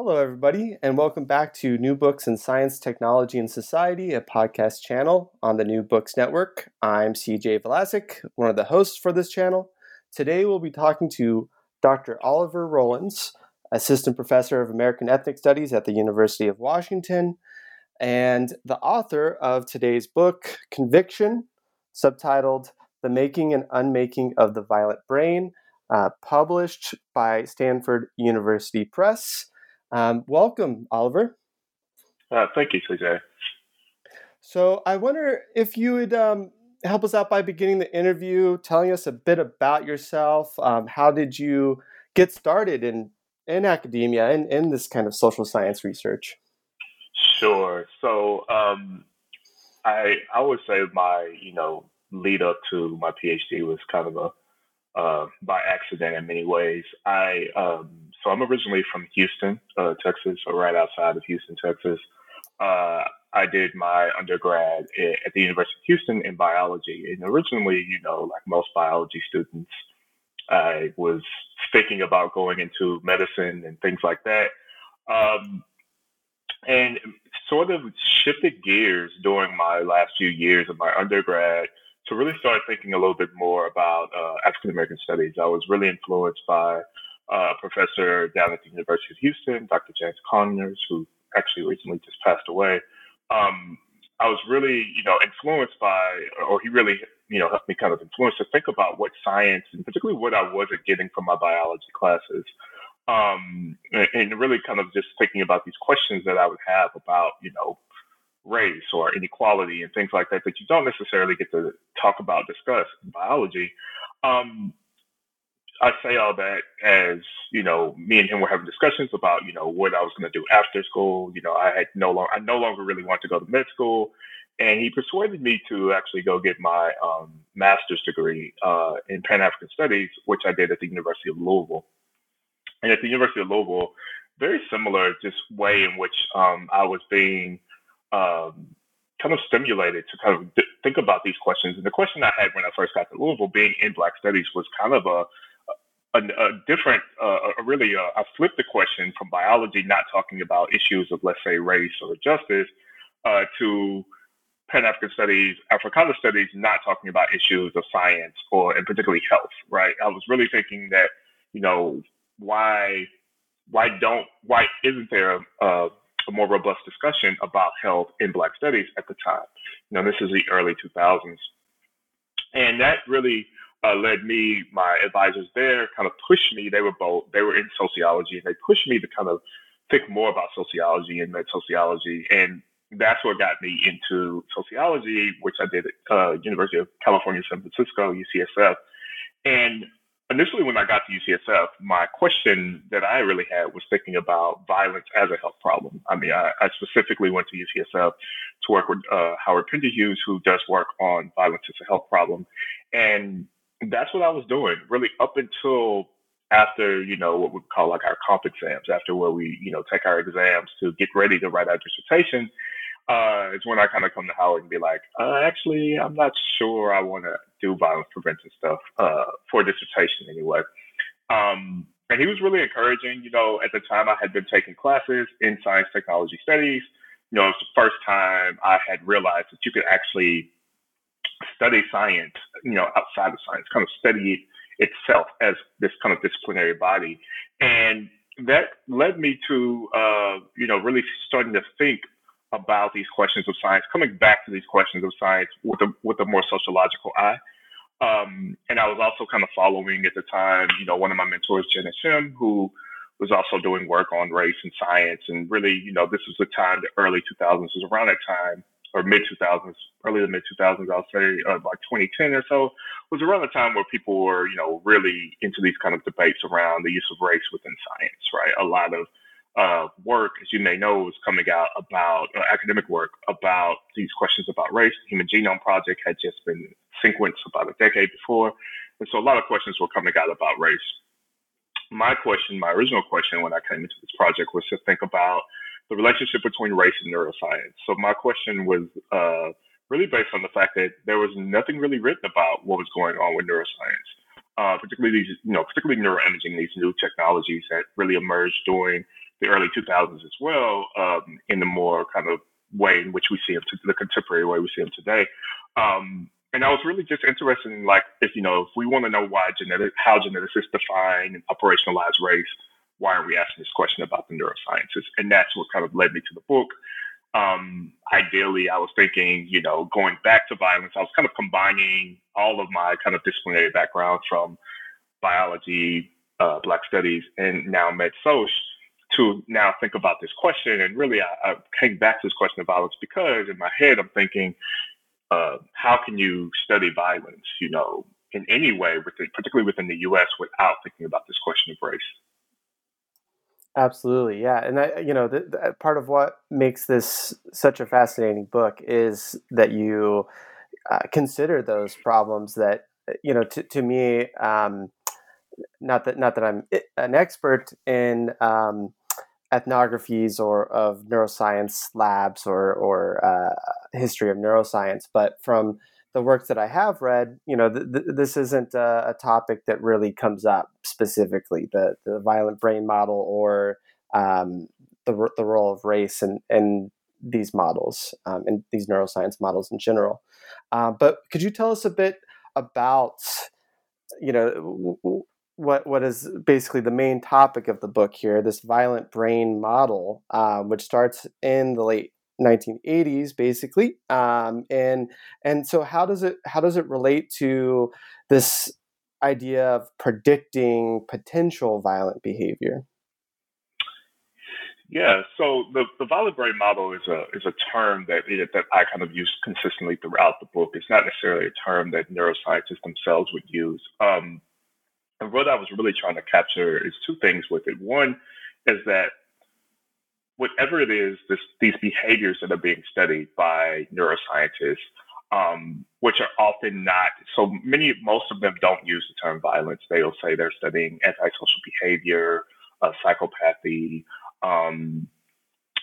Hello, everybody, and welcome back to New Books in Science, Technology, and Society, a podcast channel on the New Books Network. I'm CJ Valasek, one of the hosts for this channel. Today, we'll be talking to Dr. Oliver Rollins, Assistant Professor of American Ethnic Studies at the University of Washington, and the author of today's book, Conviction, subtitled The Making and Unmaking of the Violent Brain, uh, published by Stanford University Press. Um, welcome, Oliver. Uh, thank you, CJ. So I wonder if you would um, help us out by beginning the interview, telling us a bit about yourself. Um, how did you get started in in academia and in this kind of social science research? Sure. So um, I I would say my you know lead up to my PhD was kind of a uh, by accident in many ways. I um, so I'm originally from Houston, uh, Texas, or right outside of Houston, Texas. Uh, I did my undergrad at the University of Houston in biology, and originally, you know, like most biology students, I was thinking about going into medicine and things like that. Um, and sort of shifted gears during my last few years of my undergrad to really start thinking a little bit more about uh, African American studies. I was really influenced by uh, professor down at the University of Houston, Dr. James Conyers, who actually recently just passed away. Um, I was really, you know, influenced by, or he really, you know, helped me kind of influence to think about what science, and particularly what I wasn't getting from my biology classes, um, and, and really kind of just thinking about these questions that I would have about, you know, race or inequality and things like that that you don't necessarily get to talk about, discuss in biology. Um, I say all that as you know, me and him were having discussions about you know what I was going to do after school. You know, I had no longer, I no longer really wanted to go to med school, and he persuaded me to actually go get my um, master's degree uh, in Pan African Studies, which I did at the University of Louisville. And at the University of Louisville, very similar, just way in which um, I was being um, kind of stimulated to kind of think about these questions. And the question I had when I first got to Louisville, being in Black Studies, was kind of a a, a different, uh, a really, uh, I flipped the question from biology, not talking about issues of, let's say, race or justice, uh, to Pan African studies, Africana studies, not talking about issues of science or, and particularly health, right? I was really thinking that, you know, why, why don't, why isn't there a, a, a more robust discussion about health in Black studies at the time? You know, this is the early 2000s. And that really uh, led me, my advisors there kind of pushed me. They were both, they were in sociology and they pushed me to kind of think more about sociology and med sociology. And that's what got me into sociology, which I did at uh, University of California, San Francisco, UCSF. And initially when I got to UCSF, my question that I really had was thinking about violence as a health problem. I mean, I, I specifically went to UCSF to work with uh, Howard Pinderhughes, who does work on violence as a health problem. And that's what I was doing really up until after, you know, what we call like our comp exams, after where we, you know, take our exams to get ready to write our dissertation. Uh, when I kind of come to Howard and be like, uh, actually, I'm not sure I want to do violence prevention stuff uh, for dissertation anyway. Um, and he was really encouraging. You know, at the time I had been taking classes in science technology studies. You know, it was the first time I had realized that you could actually study science, you know, outside of science, kind of study it itself as this kind of disciplinary body. And that led me to, uh, you know, really starting to think about these questions of science, coming back to these questions of science with a, with a more sociological eye. Um, and I was also kind of following at the time, you know, one of my mentors, Janet Shim, who was also doing work on race and science. And really, you know, this was the time, the early 2000s was around that time or mid 2000s, early to mid 2000s, I'll say uh, like 2010 or so, was around the time where people were, you know, really into these kind of debates around the use of race within science, right? A lot of uh, work, as you may know, was coming out about uh, academic work about these questions about race. The Human Genome Project had just been sequenced about a decade before. And so a lot of questions were coming out about race. My question, my original question when I came into this project was to think about the relationship between race and neuroscience. So my question was uh, really based on the fact that there was nothing really written about what was going on with neuroscience, uh, particularly these, you know, particularly neuroimaging, these new technologies that really emerged during the early 2000s as well, um, in the more kind of way in which we see them, to the contemporary way we see them today. Um, and I was really just interested in like, if you know, if we want to know why genetic, how geneticists define and operationalize race, why are we asking this question about the neurosciences? And that's what kind of led me to the book. Um, ideally, I was thinking, you know, going back to violence, I was kind of combining all of my kind of disciplinary background from biology, uh, Black studies, and now med soc to now think about this question. And really, I, I, came back to this question of violence because in my head, I'm thinking, uh, how can you study violence, you know, in any way, within, particularly within the U.S., without thinking about this question of race? Absolutely, yeah, and I, you know, the, the, part of what makes this such a fascinating book is that you uh, consider those problems that you know. To, to me, um, not that not that I'm an expert in um, ethnographies or of neuroscience labs or or uh, history of neuroscience, but from the works that I have read, you know, th- th- this isn't a, a, topic that really comes up specifically the the violent brain model or um, the the role of race and and these models um, and these neuroscience models in general. Uh, but could you tell us a bit about you know w- what what is basically the main topic of the book here this violent brain model um, which starts in the late 1980s basically um, and and so how does it how does it relate to this idea of predicting potential violent behavior yeah, so the, the brain model is a is a term that that I kind of use consistently throughout the book. It's not necessarily a term that neuroscientists themselves would use. Um, and what I was really trying to capture is two things with it. One is that whatever it is, this, these behaviors that are being studied by neuroscientists, um, which are often not so many, most of them don't use the term violence. They'll say they're studying antisocial behavior, uh, psychopathy. Um,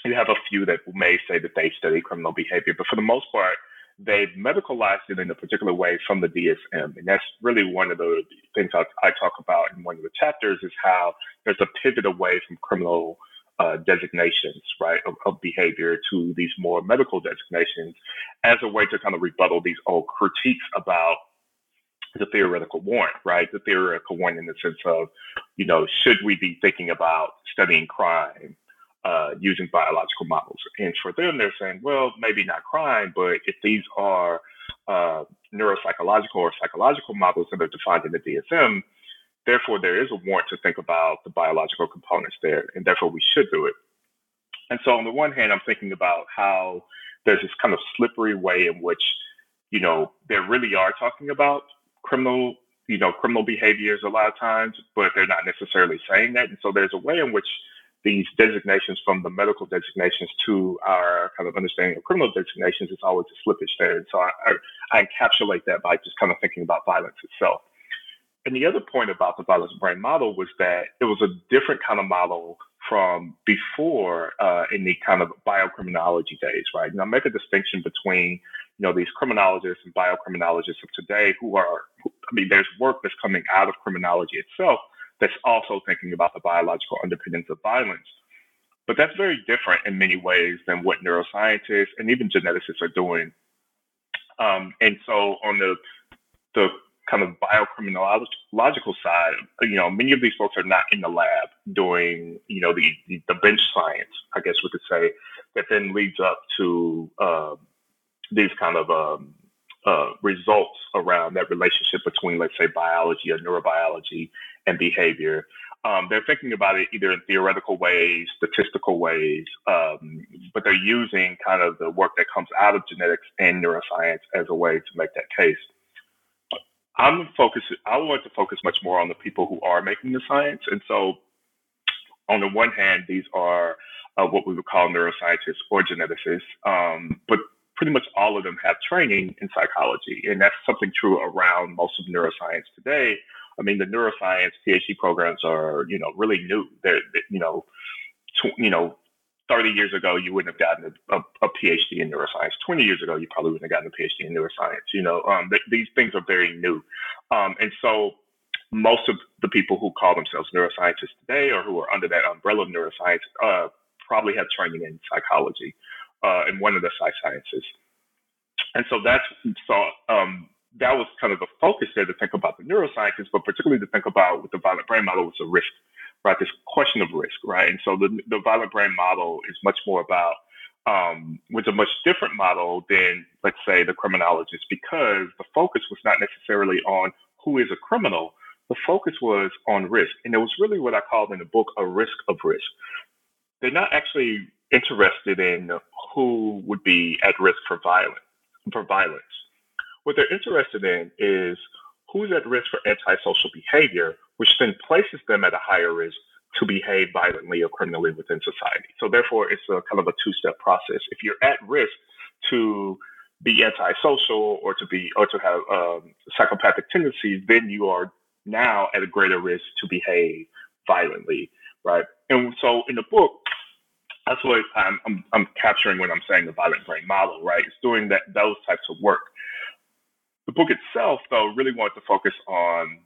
you have a few that may say that they study criminal behavior, but for the most part, they've medicalized it in a particular way from the DSM. And that's really one of the things I, I talk about in one of the chapters is how there's a pivot away from criminal uh, designations, right, of, of, behavior to these more medical designations as a way to kind of rebuttal these old critiques about the theoretical warrant, right? The theoretical warrant in the sense of, you know, should we be thinking about studying crime uh, using biological models? And for them, they're saying, well, maybe not crime, but if these are uh, neuropsychological or psychological models that are defined in the DSM, Therefore, there is a warrant to think about the biological components there, and therefore we should do it. And so, on the one hand, I'm thinking about how there's this kind of slippery way in which, you know, they really are talking about criminal, you know, criminal behaviors a lot of times, but they're not necessarily saying that. And so, there's a way in which these designations from the medical designations to our kind of understanding of criminal designations is always a slippage there. And so I, I, I encapsulate that by just kind of thinking about violence itself. And the other point about the violence brain model was that it was a different kind of model from before uh, in the kind of biocriminology days, right? And I make a distinction between, you know, these criminologists and biocriminologists of today who are, I mean, there's work that's coming out of criminology itself that's also thinking about the biological underpinnings of violence. But that's very different in many ways than what neuroscientists and even geneticists are doing. Um, and so on the the kind of biocriminological side, you know, many of these folks are not in the lab doing, you know, the, the, bench science, I guess we could say, that then leads up to uh, these kind of um, uh, results around that relationship between, let's say, biology or neurobiology and behavior. um, they're thinking about it either in theoretical ways, statistical ways, um, but they're using kind of the work that comes out of genetics and neuroscience as a way to make that case. I'm focused. I want to focus much more on the people who are making the science, and so on the one hand, these are uh, what we would call neuroscientists or geneticists, um, but pretty much all of them have training in psychology, and that's something true around most of neuroscience today. I mean, the neuroscience PhD programs are, you know, really new. They're, you know, tw- you know, 30 years ago, you wouldn't have gotten a, a, a, PhD in neuroscience. 20 years ago, you probably wouldn't have gotten a PhD in neuroscience. You know, um, th- these things are very new. Um, and so most of the people who call themselves neuroscientists today or who are under that umbrella of neuroscience uh, probably have training in psychology uh, in one of the psych sciences. And so that's so um, that was kind of the focus there to think about the neurosciences, but particularly to think about with the violent brain model was the risk, right? This question of risk, right? And so the, the violent brain model is much more about, um, was a much different model than, let's say, the criminologist, because the focus was not necessarily on who is a criminal. The focus was on risk. And it was really what I called in the book a risk of risk. They're not actually interested in who would be at risk for violence, for violence what they're interested in is who's at risk for antisocial behavior, which then places them at a higher risk to behave violently or criminally within society. So therefore, it's a kind of a two-step process. If you're at risk to be antisocial or to be or to have um, psychopathic tendencies, then you are now at a greater risk to behave violently, right? And so in the book, that's what I'm, I'm, I'm capturing when I'm saying the violent brain model, right? It's doing that those types of work. The book itself, though, really wanted to focus on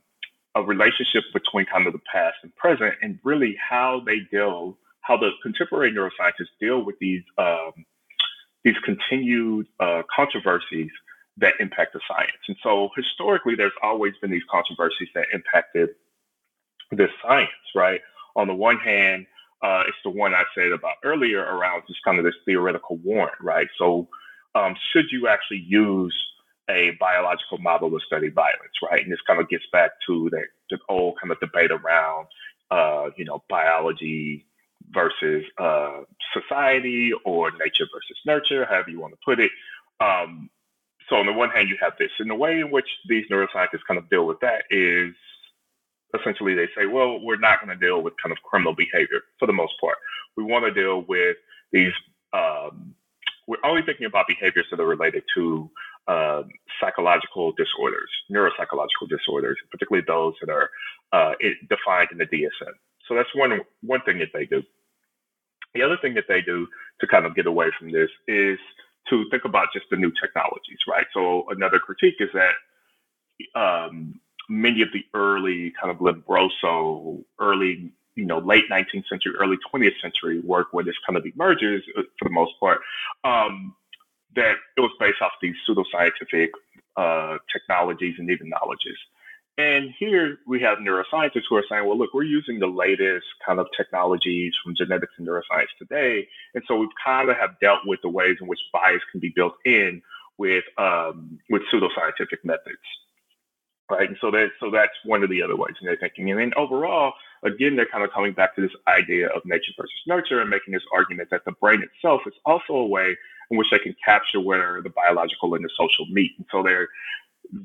a relationship between kind of the past and present and really how they deal, how the contemporary neuroscientists deal with these um, these continued uh, controversies that impact the science. And so historically, there's always been these controversies that impacted this science, right? On the one hand, uh, it's the one I said about earlier around just kind of this theoretical warrant, right? So um, should you actually use a biological model to study violence, right? And this kind of gets back to the, the old kind of debate around, uh, you know, biology versus uh, society or nature versus nurture, however you want to put it. Um, so on the one hand, you have this, and the way in which these neuroscientists kind of deal with that is essentially they say, well, we're not going to deal with kind of criminal behavior for the most part. We want to deal with these. Um, we're only thinking about behaviors that are related to uh, psychological disorders, neuropsychological disorders, particularly those that are uh, defined in the DSM. So that's one one thing that they do. The other thing that they do to kind of get away from this is to think about just the new technologies, right? So another critique is that um, many of the early kind of Lombroso, early you know late 19th century, early 20th century work where this kind of emerges uh, for the most part. Um, that it was based off these pseudoscientific uh, technologies and even knowledges. And here we have neuroscientists who are saying, well, look, we're using the latest kind of technologies from genetics and neuroscience today. And so we've kind of have dealt with the ways in which bias can be built in with um, with pseudoscientific methods. Right. And so that so that's one of the other ways in their thinking. And then overall, again, they're kind of coming back to this idea of nature versus nurture and making this argument that the brain itself is also a way in which they can capture where the biological and the social meet. And so they're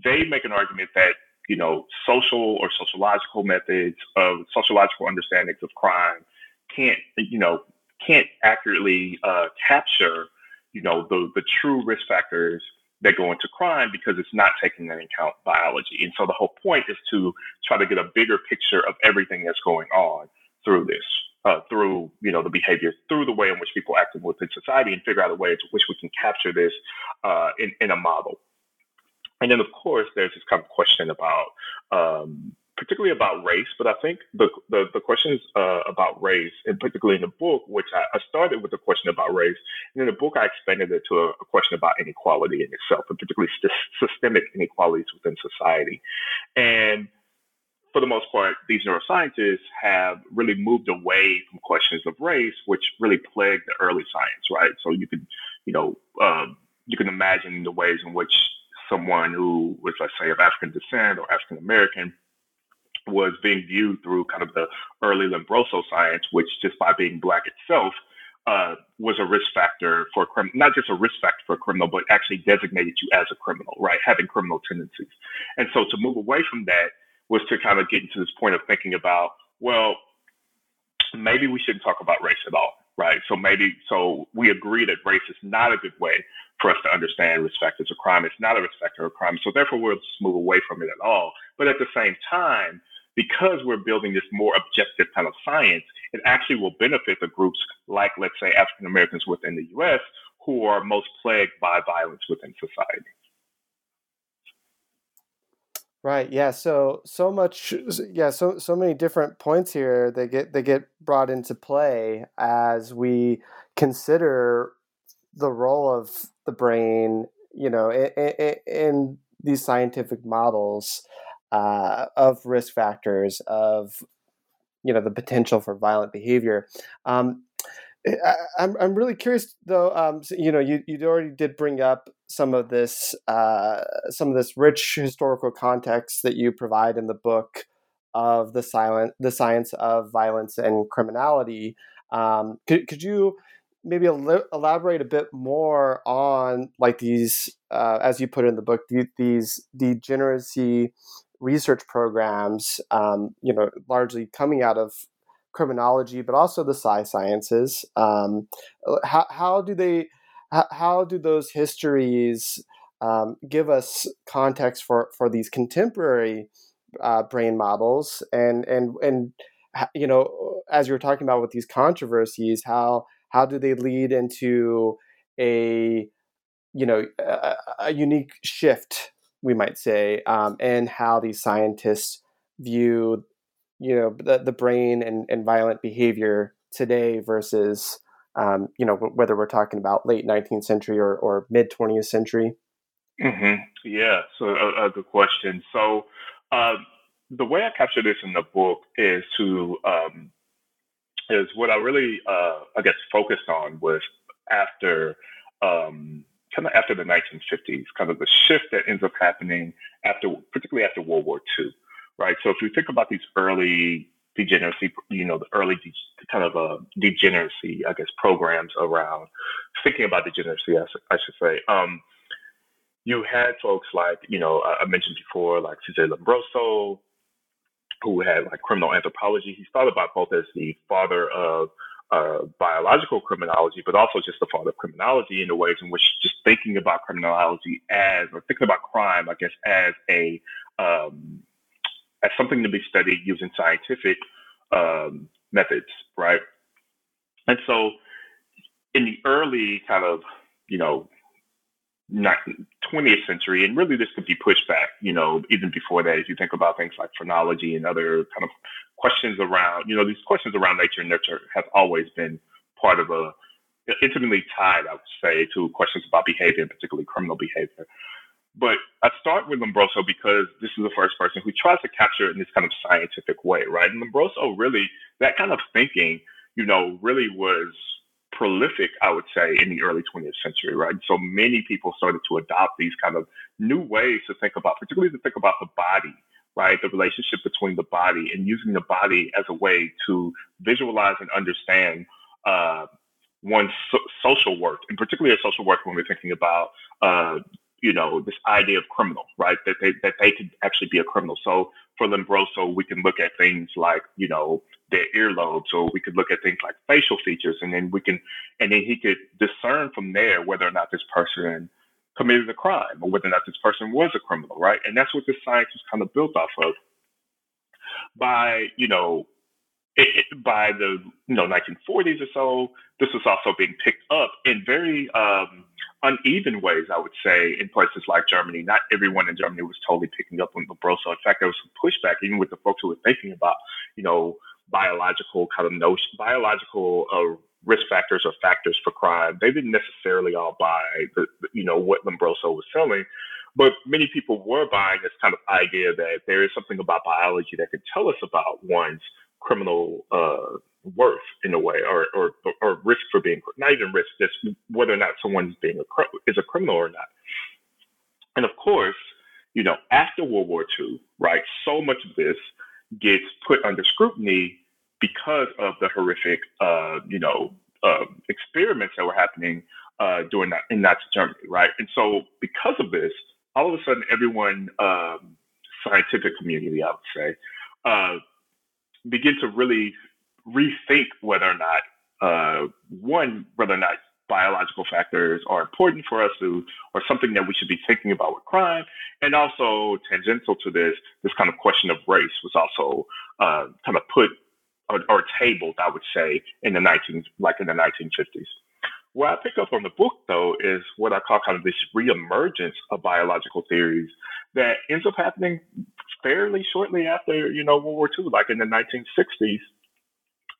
they make an argument that you know social or sociological methods of sociological understandings of crime can't you know can't accurately uh, capture you know the the true risk factors that go into crime because it's not taking into account biology. And so the whole point is to try to get a bigger picture of everything that's going on through this uh, through you know the behavior, through the way in which people act within society, and figure out a way in which we can capture this uh, in in a model. And then, of course, there's this kind of question about, um, particularly about race. But I think the the, the questions uh, about race, and particularly in the book, which I, I, started with a question about race, and in the book I expanded it to a, a question about inequality in itself, and particularly st- systemic inequalities within society. And for the most part, these neuroscientists have really moved away from questions of race, which really plagued the early science, right? So you can, you know, um, you can imagine the ways in which someone who was, let's say, of African descent or African American was being viewed through kind of the early Lombroso science, which just by being black itself uh, was a risk factor for criminal, not just a risk factor for a criminal, but actually designated you as a criminal, right? Having criminal tendencies. And so to move away from that was to kind of get into this point of thinking about, well, maybe we shouldn't talk about race at all, right? So maybe, so we agree that race is not a good way for us to understand risk factors of crime. It's not a risk factor of crime. So therefore, we'll just move away from it at all. But at the same time, because we're building this more objective kind of science, it actually will benefit the groups like, let's say, African Americans within the US who are most plagued by violence within society. Right. Yeah. So so much. Yeah. So so many different points here. They get they get brought into play as we consider the role of the brain. You know, in, in these scientific models uh, of risk factors of you know the potential for violent behavior. Um, I, I'm I'm really curious though. Um, you know, you you already did bring up some of this uh, some of this rich historical context that you provide in the book of the silent the science of violence and criminality. Um, could could you maybe elaborate a bit more on like these uh, as you put in the book these degeneracy research programs, um, you know, largely coming out of criminology, but also the sci sciences. Um, how, how do they, how, how do those histories um, give us context for, for these contemporary uh, brain models and, and, and, you know, as you were talking about with these controversies, how, how do they lead into a, you know, a, a unique shift we might say, um, and how these scientists view, you know, the, the brain and, and violent behavior today versus, um, you know, whether we're talking about late 19th century or, or mid 20th century. Mm-hmm. Yeah, so a, a, good question. So um, the way I capture this in the book is to um, is what I really uh, I guess focused on was after um, kind of after the 1950s, kind of the shift that ends up happening after, particularly after World War II, right? So if you think about these early degeneracy, you know, the early de- kind of uh, degeneracy, I guess, programs around thinking about degeneracy, I should say. Um, you had folks like, you know, I mentioned before, like Cesare Lombroso, who had like criminal anthropology. He's thought about both as the father of uh, biological criminology, but also just the father of criminology in the ways in which just thinking about criminology as, or thinking about crime, I guess, as a um, as something to be studied using scientific um, methods, right? And so, in the early kind of, you know, 20th century, and really this could be pushed back, you know, even before that, if you think about things like phrenology and other kind of questions around, you know, these questions around nature and nurture have always been part of a intimately tied, I would say, to questions about behavior, and particularly criminal behavior. But I start with Lombroso because this is the first person who tries to capture it in this kind of scientific way, right? And Lombroso really, that kind of thinking, you know, really was prolific, I would say, in the early 20th century, right? So many people started to adopt these kind of new ways to think about, particularly to think about the body, right? The relationship between the body and using the body as a way to visualize and understand uh, one's so- social work, and particularly a social work when we're thinking about, uh, you know, this idea of criminal, right? That they that they could actually be a criminal. So for Lombroso, we can look at things like, you know, their earlobes, or we could look at things like facial features, and then we can, and then he could discern from there whether or not this person committed a crime or whether or not this person was a criminal, right? And that's what this science was kind of built off of. By you know, it, it, by the you know 1940s or so, this was also being picked up in very um, uneven ways, I would say, in places like Germany. Not everyone in Germany was totally picking up on the Lombroso. In fact, there was some pushback even with the folks who were thinking about, you know, biological kind of notion, biological uh, risk factors or factors for crime. They didn't necessarily all buy the, you know, what Lombroso was selling, but many people were buying this kind of idea that there is something about biology that can tell us about one's criminal uh, worth in a way, or, or or risk for being not even risk, just whether or not someone's being a is a criminal or not. And of course, you know, after World War II, right, so much of this gets put under scrutiny because of the horrific, uh, you know, uh, experiments that were happening uh, during that in Nazi Germany, right? And so, because of this, all of a sudden, everyone, um, scientific community, I would say, uh, begin to really rethink whether or not uh, one, whether or not biological factors are important for us to, or something that we should be thinking about with crime. And also tangential to this, this kind of question of race was also uh, kind of put or, or, tabled, I would say, in the 19, like in the 1950s. What I pick up on the book, though, is what I call kind of this reemergence of biological theories that ends up happening fairly shortly after, you know, World War II, like in the 1960s.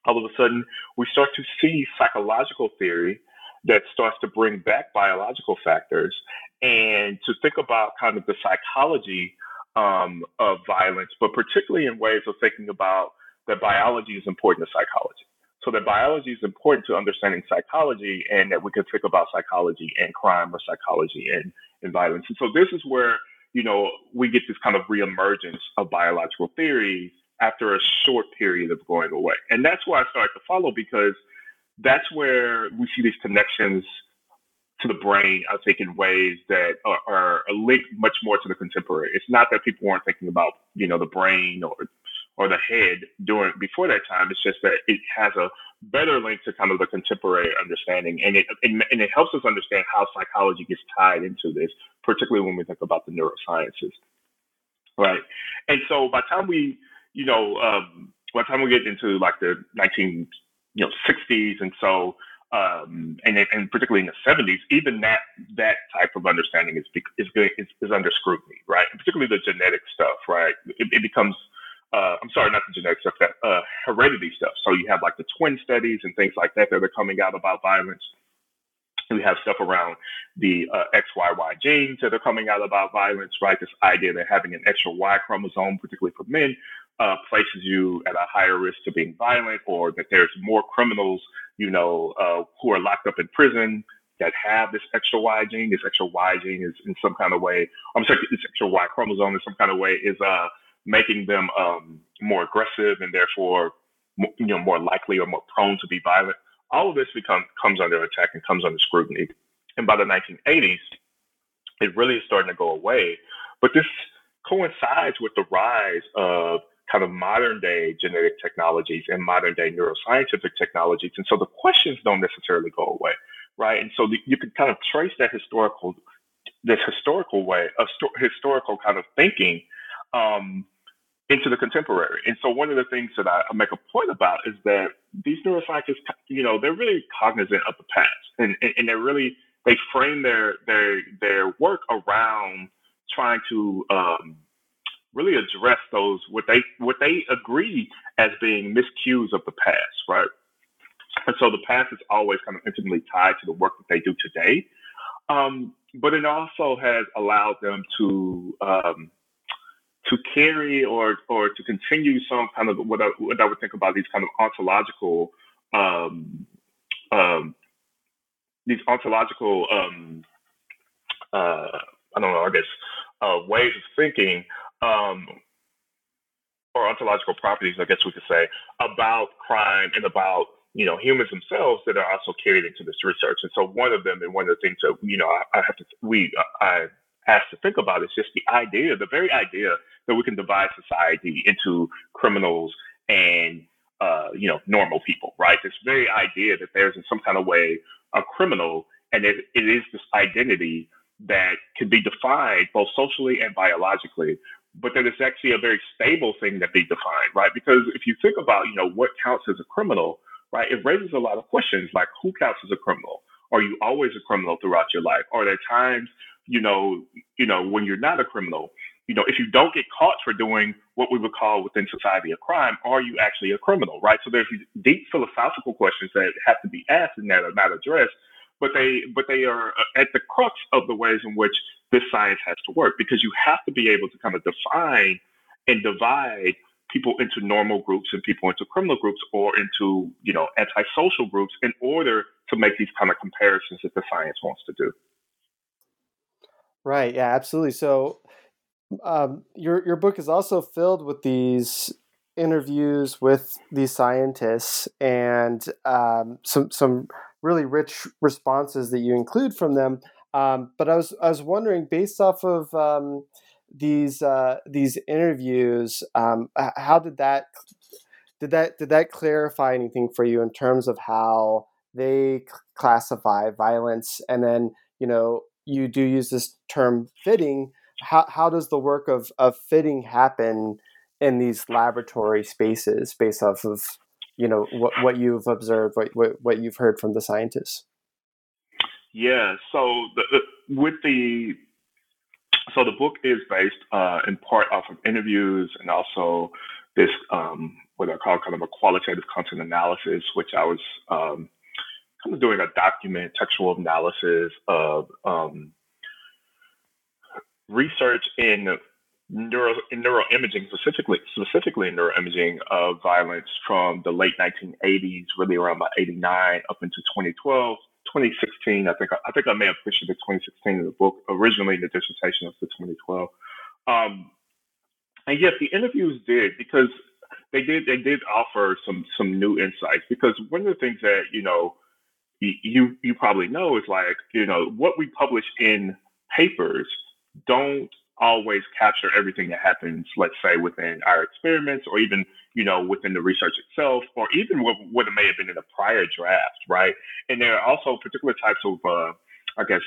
All of a sudden, we start to see psychological theory that starts to bring back biological factors and to think about kind of the psychology um, of violence, but particularly in ways of thinking about that biology is important to psychology. So that biology is important to understanding psychology and that we can think about psychology and crime or psychology and, and violence. And so this is where, you know, we get this kind of reemergence of biological theories after a short period of going away. And that's why I started to follow because – that's where we see these connections to the brain, I think, in ways that are, are linked much more to the contemporary. It's not that people weren't thinking about, you know, the brain or or the head during before that time. It's just that it has a better link to kind of the contemporary understanding, and it and, and it helps us understand how psychology gets tied into this, particularly when we think about the neurosciences, right? And so by the time we, you know, um, by the time we get into like the 19 you know 60s, and so um, and and particularly in the 70s, even that that type of understanding is is is, is under scrutiny, right? And particularly the genetic stuff, right? It, it becomes uh, I'm sorry, not the genetic stuff, that uh, heredity stuff. So you have like the twin studies and things like that that are coming out about violence. We have stuff around the uh, XYY genes that are coming out about violence, right? This idea that having an extra Y chromosome, particularly for men, uh, places you at a higher risk to being violent, or that there's more criminals, you know, uh, who are locked up in prison that have this extra Y gene. This extra Y gene is in some kind of way, I'm sorry, this extra Y chromosome in some kind of way is uh, making them um, more aggressive and therefore, you know, more likely or more prone to be violent. All of this become, comes under attack and comes under scrutiny. And by the 1980s, it really is starting to go away. But this coincides with the rise of kind of modern day genetic technologies and modern day neuroscientific technologies. And so the questions don't necessarily go away, right? And so the, you can kind of trace that historical, this historical way of sto- historical kind of thinking um, into the contemporary. And so one of the things that I, make a point about is that these neuroscientists, you know, they're really cognizant of the past, and, and, and they're really they frame their their their work around trying to um, really address those what they what they agree as being miscues of the past, right? And so the past is always kind of intimately tied to the work that they do today. Um, but it also has allowed them to um, to carry or or to continue some kind of what I, what I would think about these kind of ontological um, um, these ontological um, uh, I don't know I guess uh, ways of thinking um, or ontological properties, I guess we could say, about crime and about you know humans themselves that are also carried into this research. And so one of them, and one of the things that you know I, I have to we I asked to think about is just the idea, the very idea that we can divide society into criminals and uh, you know normal people, right? This very idea that there's in some kind of way a criminal, and it, it is this identity that can be defined both socially and biologically but that it's actually a very stable thing that they define, right? Because if you think about, you know, what counts as a criminal, right, it raises a lot of questions like who counts as a criminal? Are you always a criminal throughout your life? Are there times, you know, you know, when you're not a criminal? You know, if you don't get caught for doing what we would call within society a crime, are you actually a criminal, right? So there's deep philosophical questions that have to be asked and that are not addressed, but they but they are at the crux of the ways in which this science has to work because you have to be able to kind of define and divide people into normal groups and people into criminal groups or into you know antisocial groups in order to make these kind of comparisons that the science wants to do right yeah absolutely so um, your your book is also filled with these interviews with these scientists and um, some some really rich responses that you include from them. Um, but I was I was wondering, based off of um, these uh, these interviews, um, how did that did that did that clarify anything for you in terms of how they classify violence? And then you know you do use this term fitting. How how does the work of of fitting happen in these laboratory spaces based off of you know what what you've observed, what what, what you've heard from the scientists? Yeah. So the, with the so the book is based uh, in part off of interviews and also this um, what I call kind of a qualitative content analysis, which I was um, kind of doing a document textual analysis of um, research in neuro in neuroimaging specifically specifically in neuroimaging of violence from the late 1980s, really around about 89 up into 2012. 2016, I think I think I may have pushed it to 2016 in the book. Originally, in the dissertation was for 2012. Um, and yes, the interviews did because they did they did offer some some new insights. Because one of the things that you know you you probably know is like you know what we publish in papers don't always capture everything that happens, let's say within our experiments or even, you know, within the research itself, or even what, what it may have been in a prior draft, right? And there are also particular types of, uh, I guess,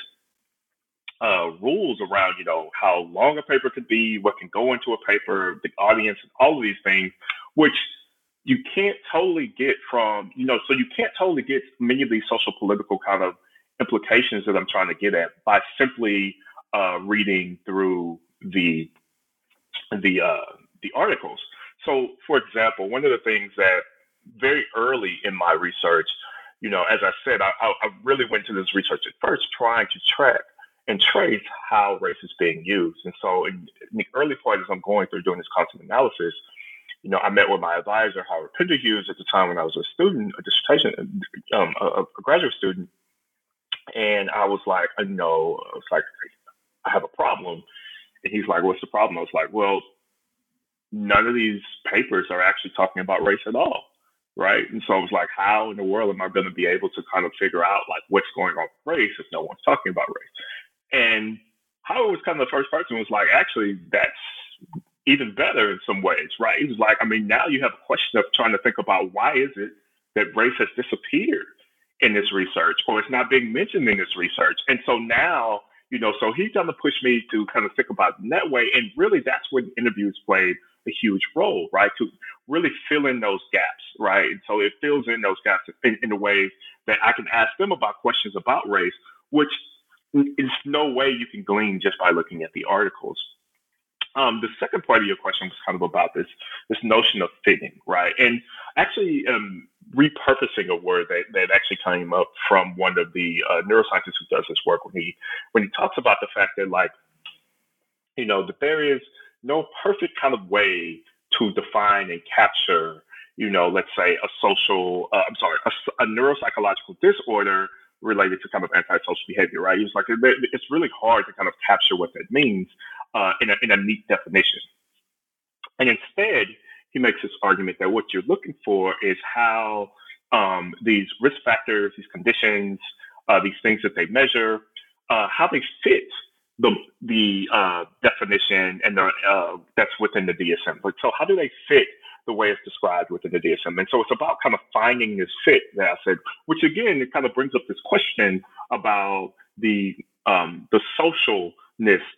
uh, rules around, you know, how long a paper could be, what can go into a paper, the audience, all of these things, which you can't totally get from, you know, so you can't totally get many of these social political kind of implications that I'm trying to get at by simply uh, reading through the the uh, the articles. So, for example, one of the things that very early in my research, you know, as I said, I, I really went to this research at first trying to track and trace how race is being used. And so, in, in the early part, as I'm going through doing this content analysis, you know, I met with my advisor, Howard Hughes, at the time when I was a student, a dissertation, um, a, a graduate student. And I was like, you know, it's like, I have a problem. And he's like, what's the problem? I was like, well, none of these papers are actually talking about race at all. Right. And so I was like, how in the world am I going to be able to kind of figure out like what's going on with race if no one's talking about race? And Howard was kind of the first person was like, actually, that's even better in some ways, right? He was like, I mean, now you have a question of trying to think about why is it that race has disappeared in this research or it's not being mentioned in this research. And so now you know, so he's going to push me to kind of think about in that way. And really, that's when the interviews played a huge role, right? To really fill in those gaps, right? And so it fills in those gaps in, in a way that I can ask them about questions about race, which is no way you can glean just by looking at the articles. Um, the second part of your question was kind of about this this notion of fitting, right? And actually, um, repurposing a word that, that actually came up from one of the uh, neuroscientists who does this work when he when he talks about the fact that like you know there is no perfect kind of way to define and capture you know let's say a social uh, I'm sorry a, a, neuropsychological disorder related to kind of antisocial behavior right? He's like it's really hard to kind of capture what that means uh, in, a, in a neat definition. And instead he makes this argument that what you're looking for is how um, these risk factors, these conditions, uh, these things that they measure, uh, how they fit the the uh, definition and the, uh, that's within the DSM. But so how do they fit the way it's described within the DSM? And so it's about kind of finding this fit that I said, which again it kind of brings up this question about the um, the social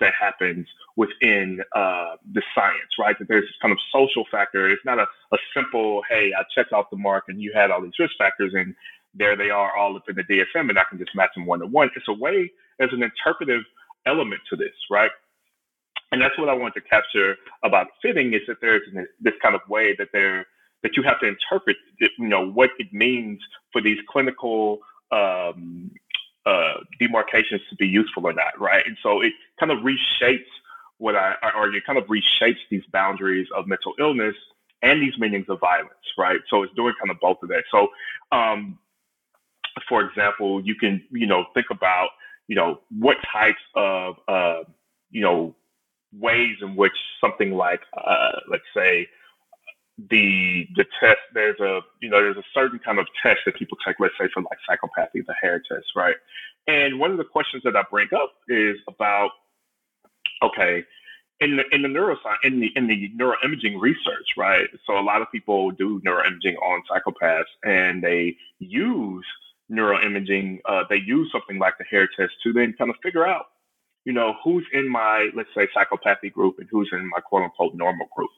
that happens within uh, the science, right? That there's this kind of social factor. It's not a, a simple, hey, I checked off the mark and you had all these risk factors and there they are all up in the DSM and I can just match them one to one. It's a way, as an interpretive element to this, right? And that's what I want to capture about fitting is that there's this kind of way that there that you have to interpret, you know, what it means for these clinical um, uh, demarcations to be useful or not, right? And so it kind of reshapes what I, I argue, kind of reshapes these boundaries of mental illness and these meanings of violence, right? So it's doing kind of both of that. So, um, for example, you can, you know, think about, you know, what types of, uh, you know, ways in which something like, uh, let's say, the the test there's a you know there's a certain kind of test that people take let's say for like psychopathy the Hare test right? And one of the questions that i bring up is about okay in the in the neuroscience in the in the neuroimaging research right? So a lot of people do neuroimaging on psychopaths and they use neuroimaging uh, they use something like the Hare test to then kind of figure out you know, who's in my, let's say, psychopathy group and who's in my quote unquote normal group.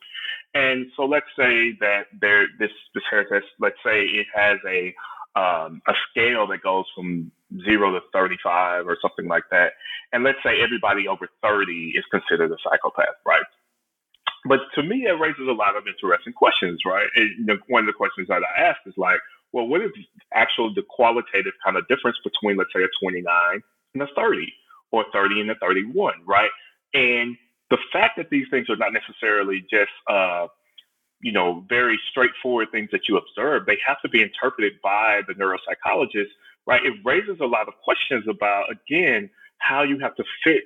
And so let's say that there, this, this Hare test, let's say it has a, um, a scale that goes from zero to 35 or something like that. And let's say everybody over 30 is considered a psychopath, right? But to me, it raises a lot of interesting questions, right? And, one of the questions that I ask is like, well, what is actually the qualitative kind of difference between, let's say, a 29 and a 30? or 30 and a 31, right? And the fact that these things are not necessarily just, uh, you know, very straightforward things that you observe, they have to be interpreted by the neuropsychologist, right? It raises a lot of questions about, again, how you have to fit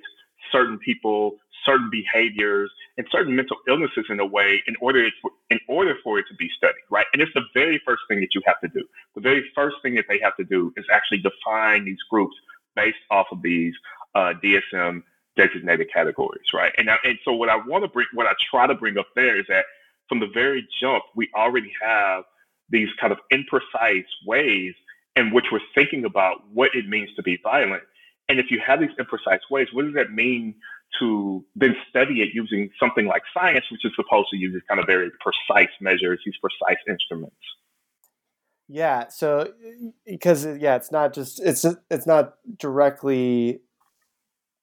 certain people, certain behaviors, and certain mental illnesses in a way in order for, in order for it to be studied, right? And it's the very first thing that you have to do. The very first thing that they have to do is actually define these groups based off of these uh, DSM designated categories, right? And I, and so what I want to bring, what I try to bring up there is that from the very jump, we already have these kind of imprecise ways in which we're thinking about what it means to be violent. And if you have these imprecise ways, what does that mean to then study it using something like science, which is supposed to use kind of very precise measures, these precise instruments? Yeah. So because yeah, it's not just it's it's not directly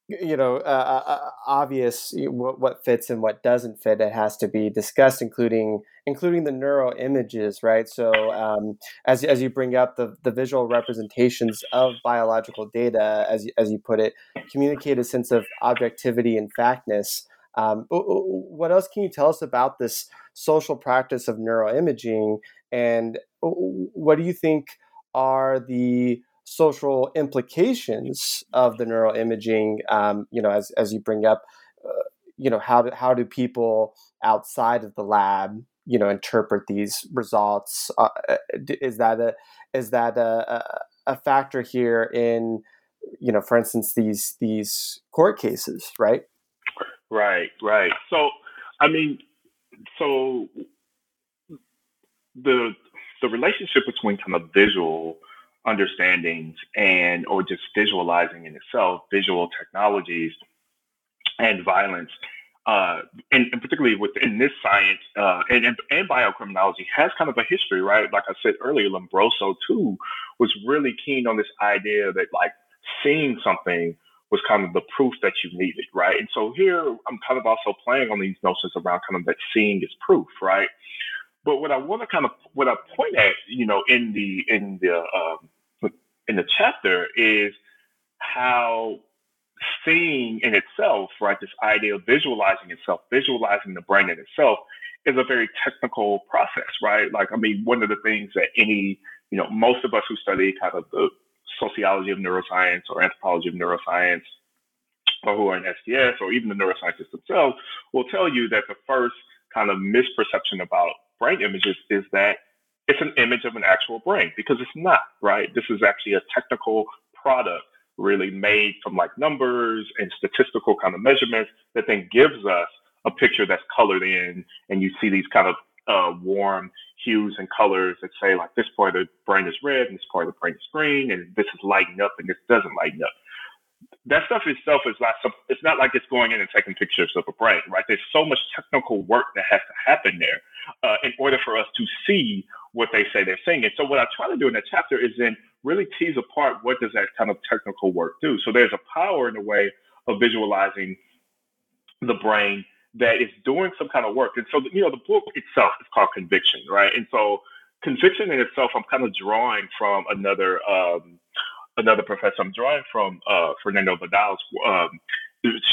you know uh, uh, uh obvious what, what fits and what doesn't fit it has to be discussed including including the neural images right? So um, as, as you bring up the, the visual representations of biological data as, as you put it communicate a sense of objectivity and factness. Um, what else can you tell us about this social practice of neuroimaging? And what do you think are the social implications of the neural imaging. Um, you know, as as you bring up, uh, you know, how do, how do people outside of the lab, you know, interpret these results? Uh, uh is that a is that a, a factor here in, you know, for instance, these these court cases, right? Right, right. So, I mean, so the the relationship between kind of visual understandings and or just visualizing in itself visual technologies and violence uh, and, and, particularly within this science uh, and, and, and, biocriminology has kind of a history, right? Like I said earlier, Lombroso too was really keen on this idea that like seeing something was kind of the proof that you needed, right? And so here I'm kind of also playing on these notions around kind of that seeing is proof, right? But what I want to kind of what I point at, you know, in the in the um, in the chapter is how seeing in itself, right, this idea of visualizing itself, visualizing the brain in itself is a very technical process, right? Like, I mean, one of the things that any, you know, most of us who study kind of the sociology of neuroscience or anthropology of neuroscience or who are in STS or even the neuroscientists themselves will tell you that the first kind of misperception about brain images is that it's an image of an actual brain because it's not, right? This is actually a technical product really made from like numbers and statistical kind of measurements that then gives us a picture that's colored in and you see these kind of uh, warm hues and colors that say like this part of the brain is red and this part of the brain is green and this is lighting up and this doesn't lighten up that stuff itself is not some, it's not like it's going in and taking pictures of a brain, right? There's so much technical work that has to happen there uh, in order for us to see what they say they're saying. And so what I try to do in that chapter is then really tease apart what does that kind of technical work do. So there's a power in a way of visualizing the brain that is doing some kind of work. And so, you know, the book itself is called Conviction, right? And so conviction in itself, I'm kind of drawing from another um, another professor I'm drawing from, uh, Fernando Vidal's um,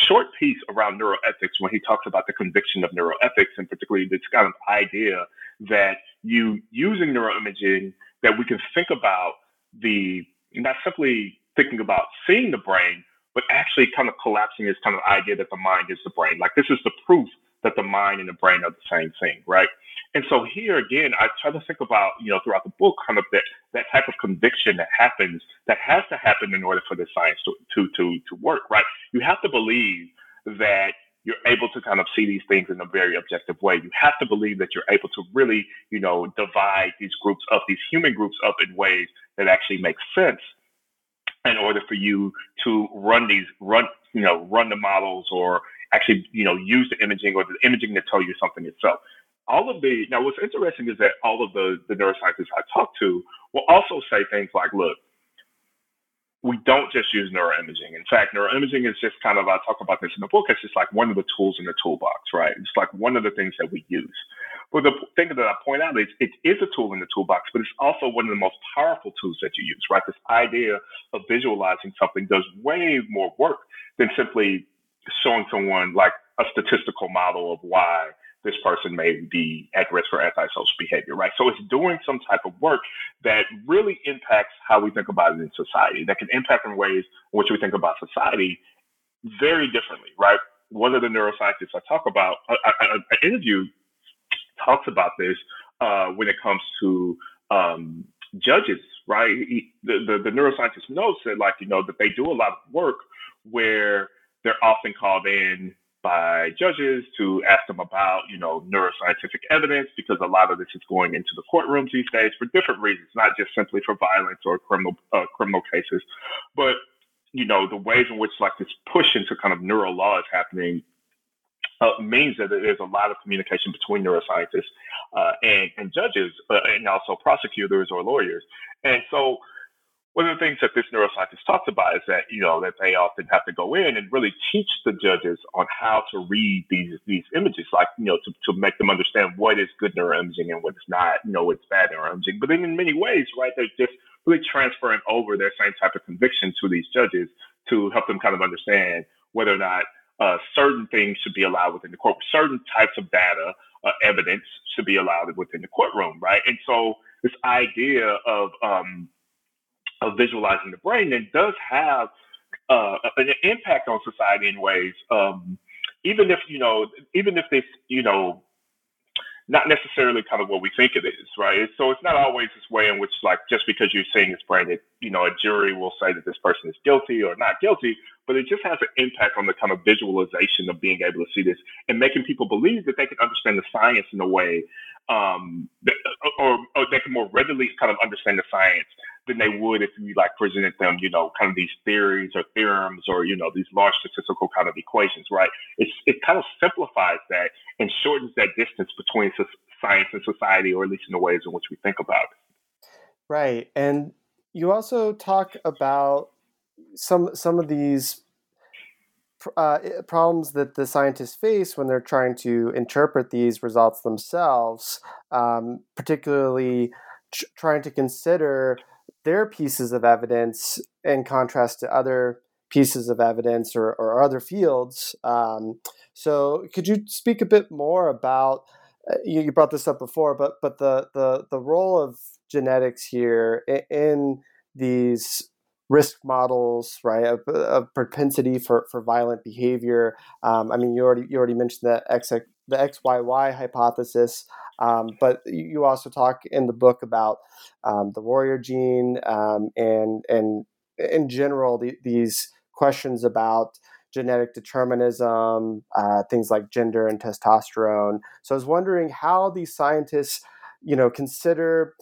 short piece around neuroethics when he talks about the conviction of neuroethics and particularly this kind of idea that you using neuroimaging that we can think about the not simply thinking about seeing the brain, but actually kind of collapsing this kind of idea that the mind is the brain. Like this is the proof that the mind and the brain are the same thing, right? And so here again, I try to think about, you know, throughout the book, kind of that, that type of conviction that happens, that has to happen in order for the science to, to, to, to work, right? You have to believe that you're able to kind of see these things in a very objective way. You have to believe that you're able to really, you know, divide these groups up, these human groups up in ways that actually make sense in order for you to run these, run, you know, run the models or actually, you know, use the imaging or the imaging to tell you something itself. All of the, now what's interesting is that all of the, the neuroscientists I talk to will also say things like, look, we don't just use neuroimaging. In fact, neuroimaging is just kind of, I talk about this in the book, it's just like one of the tools in the toolbox, right? It's like one of the things that we use. But the thing that I point out is it is a tool in the toolbox, but it's also one of the most powerful tools that you use, right? This idea of visualizing something does way more work than simply showing someone like a statistical model of why this person may be at risk for antisocial behavior, right? So it's doing some type of work that really impacts how we think about it in society, that can impact in ways in which we think about society very differently, right? One of the neuroscientists I talk about, I, I, I interview talks about this uh, when it comes to um, judges, right? He, the, the, the neuroscientist knows that, like, you know, that they do a lot of work where they're often called in by judges to ask them about, you know, neuroscientific evidence because a lot of this is going into the courtrooms these days for different reasons, not just simply for violence or criminal uh, criminal cases, but you know the ways in which like this push into kind of neurolaw is happening uh, means that there's a lot of communication between neuroscientists uh, and, and judges uh, and also prosecutors or lawyers. And so one of the things that this neuroscientist talks about is that you know that they often have to go in and really teach the judges on how to read these these images, like you know to, to make them understand what is good neuroimaging and what's not, you know what's bad neuroimaging. But then in many ways, right, they're just really transferring over their same type of conviction to these judges to help them kind of understand whether or not uh, certain things should be allowed within the court, certain types of data, uh, evidence should be allowed within the courtroom, right? And so this idea of um, of visualizing the brain that does have uh, an impact on society in ways. Um, even if you know, even if they, you know, not necessarily kind of what we think it is, right? So it's not always this way in which, like, just because you're seeing this brain, that you know, a jury will say that this person is guilty or not guilty, but it just has an impact on the kind of visualization of being able to see this and making people believe that they can understand the science in a way, um, that, or, or they can more readily kind of understand the science than they would if you like presented them, you know, kind of these theories or theorems or, you know, these large statistical kind of equations, right? It's, it kind of simplifies that and shortens that distance between science and society, or at least in the ways in which we think about it. Right. And you also talk about some some of these uh, problems that the scientists face when they're trying to interpret these results themselves, um, particularly trying to consider their pieces of evidence in contrast to other pieces of evidence or, or other fields. Um, so, could you speak a bit more about? Uh, you, you, brought this up before, but but the the the role of genetics here in, in these risk models, right, of, of, propensity for, for violent behavior. Um, I mean, you already you already mentioned that X the XYY hypothesis. Um, but you also talk in the book about um, the warrior gene um, and and in general the, these questions about genetic determinism, uh, things like gender and testosterone. So I was wondering how these scientists, you know, consider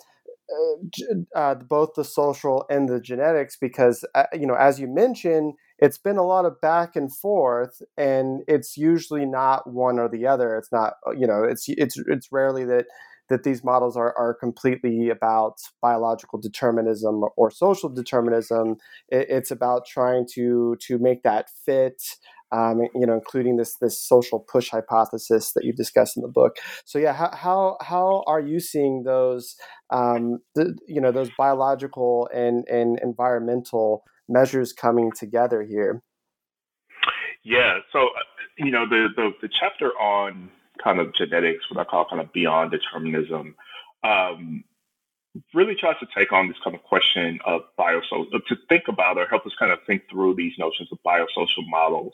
uh, uh, both the social and the genetics, because uh, you know, as you mentioned, it's been a lot of back and forth and it's usually not one or the other it's not uh, you know it's it's it's rarely that that these models are, are completely about biological determinism or social determinism it, it's about trying to to make that fit um, you know, including this this social push hypothesis that you discuss in the book. So yeah, how how, how are you seeing those um, the, you know those biological and and environmental measures coming together here? Yeah, so you know the, the, the chapter on kind of genetics, what I call kind of beyond determinism, um, really tries to take on this kind of question of biosocial uh, to think about or help us kind of think through these notions of biosocial models,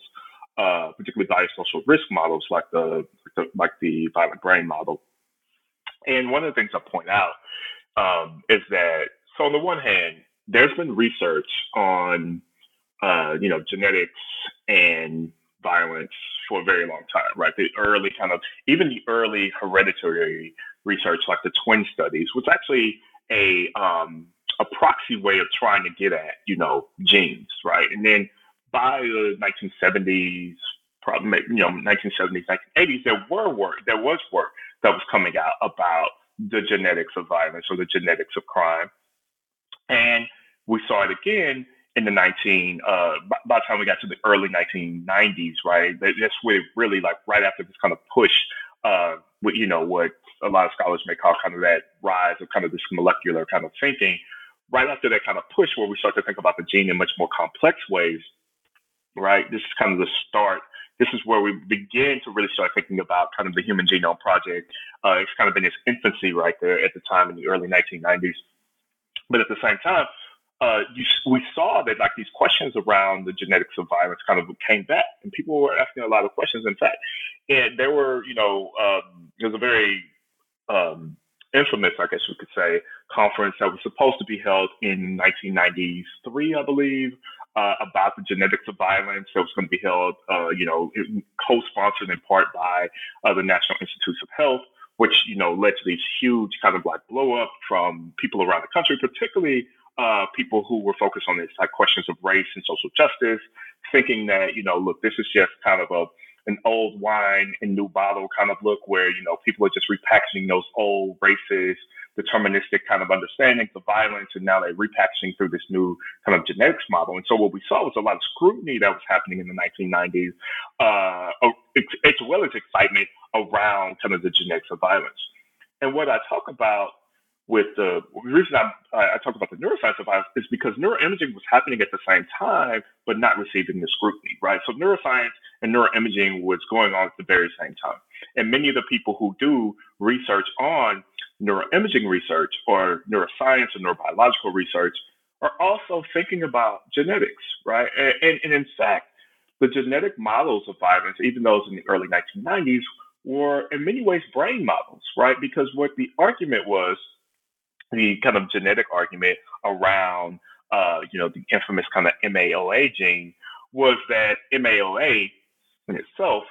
uh, particularly biosocial risk models like the, like the like the violent brain model. And one of the things I point out um, is that, so on the one hand, there's been research on, uh, you know, genetics and violence for a very long time, right? The early kind of, even the early hereditary research, like the twin studies, was actually a um, a proxy way of trying to get at, you know, genes, right? And then by the 1970s, probably you know 1970s, 1980s, there were work, there was work that was coming out about the genetics of violence or the genetics of crime, and we saw it again in the 19 uh, by, by, the time we got to the early 1990s, right? That's where really like right after this kind of push, uh, with, you know, what a lot of scholars may call kind of that rise of kind of this molecular kind of thinking. Right after that kind of push, where we start to think about the gene in much more complex ways, right? This is kind of the start. This is where we begin to really start thinking about kind of the Human Genome Project. Uh, it's kind of in its infancy right there at the time in the early 1990s. But at the same time, uh, you, we saw that like these questions around the genetics of violence kind of came back, and people were asking a lot of questions. In fact, and there were, you know, um, there was a very um, infamous, I guess we could say, conference that was supposed to be held in 1993, I believe, uh, about the genetics of violence. That was going to be held, uh, you know, co-sponsored in part by uh, the National Institutes of Health, which you know led to these huge kind of like blow up from people around the country, particularly uh, people who were focused on these like questions of race and social justice, thinking that you know, look, this is just kind of a an old wine in new bottle kind of look, where you know people are just repackaging those old racist, deterministic kind of understandings of violence, and now they're repackaging through this new kind of genetics model. And so what we saw was a lot of scrutiny that was happening in the 1990s, uh, as well as excitement around kind of the genetics of violence. And what I talk about with the, the reason I, I talk about the neuroscience of violence is because neuroimaging was happening at the same time, but not receiving the scrutiny, right? So neuroscience and neuroimaging was going on at the very same time. And many of the people who do research on neuroimaging research or neuroscience and neurobiological research are also thinking about genetics, right? And, and, and in fact, the genetic models of violence, even those in the early 1990s, were in many ways brain models, right? Because what the argument was the kind of genetic argument around, uh, you know, the infamous kind of MAOA gene was that MAOA in itself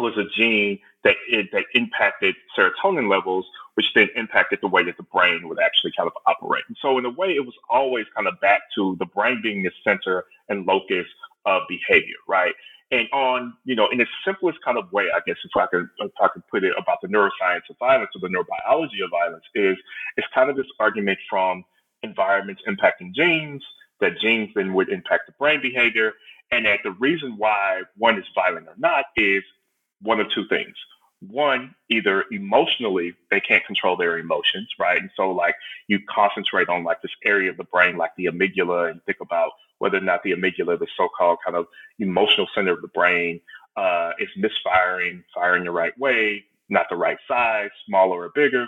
was a gene that it, that impacted serotonin levels, which then impacted the way that the brain would actually kind of operate. And so, in a way, it was always kind of back to the brain being the center and locus of behavior, right? And on, you know, in its simplest kind of way, I guess, if I could, if I could put it about the neuroscience of violence or the neurobiology of violence, is it's kind of this argument from environments impacting genes, that genes then would impact the brain behavior, and that the reason why one is violent or not is one of two things. One, either emotionally they can't control their emotions, right? And so like you concentrate on like this area of the brain, like the amygdala, and think about whether or not the amygdala, the so-called kind of emotional center of the brain, uh, is misfiring, firing the right way, not the right size, smaller or bigger.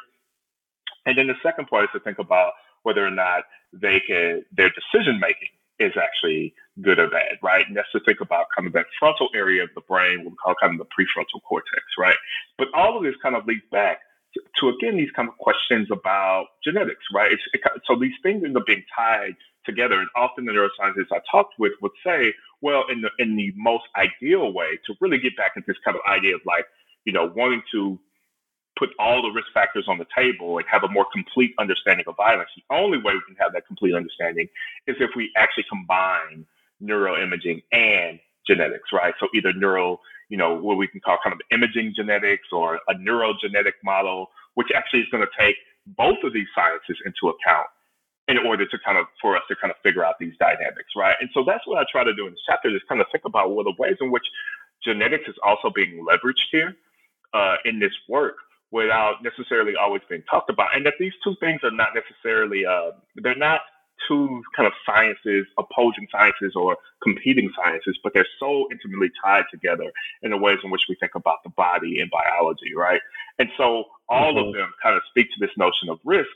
And then the second part is to think about whether or not they can their decision making is actually good or bad, right? And that's to think about kind of that frontal area of the brain, what we call kind of the prefrontal cortex, right? But all of this kind of leads back to, to again these kind of questions about genetics, right? It, so these things end up being tied together. And often the neuroscientists I talked with would say, well, in the in the most ideal way, to really get back into this kind of idea of like, you know, wanting to put all the risk factors on the table and have a more complete understanding of violence. The only way we can have that complete understanding is if we actually combine neuroimaging and genetics, right? So either neural, you know, what we can call kind of imaging genetics or a neurogenetic model, which actually is going to take both of these sciences into account in order to kind of for us to kind of figure out these dynamics, right? And so that's what I try to do in this chapter is kind of think about what the ways in which genetics is also being leveraged here uh, in this work without necessarily always being talked about, and that these two things are not necessarily uh, they're not two kind of sciences, opposing sciences or competing sciences, but they're so intimately tied together in the ways in which we think about the body and biology, right? And so all mm-hmm. of them kind of speak to this notion of risk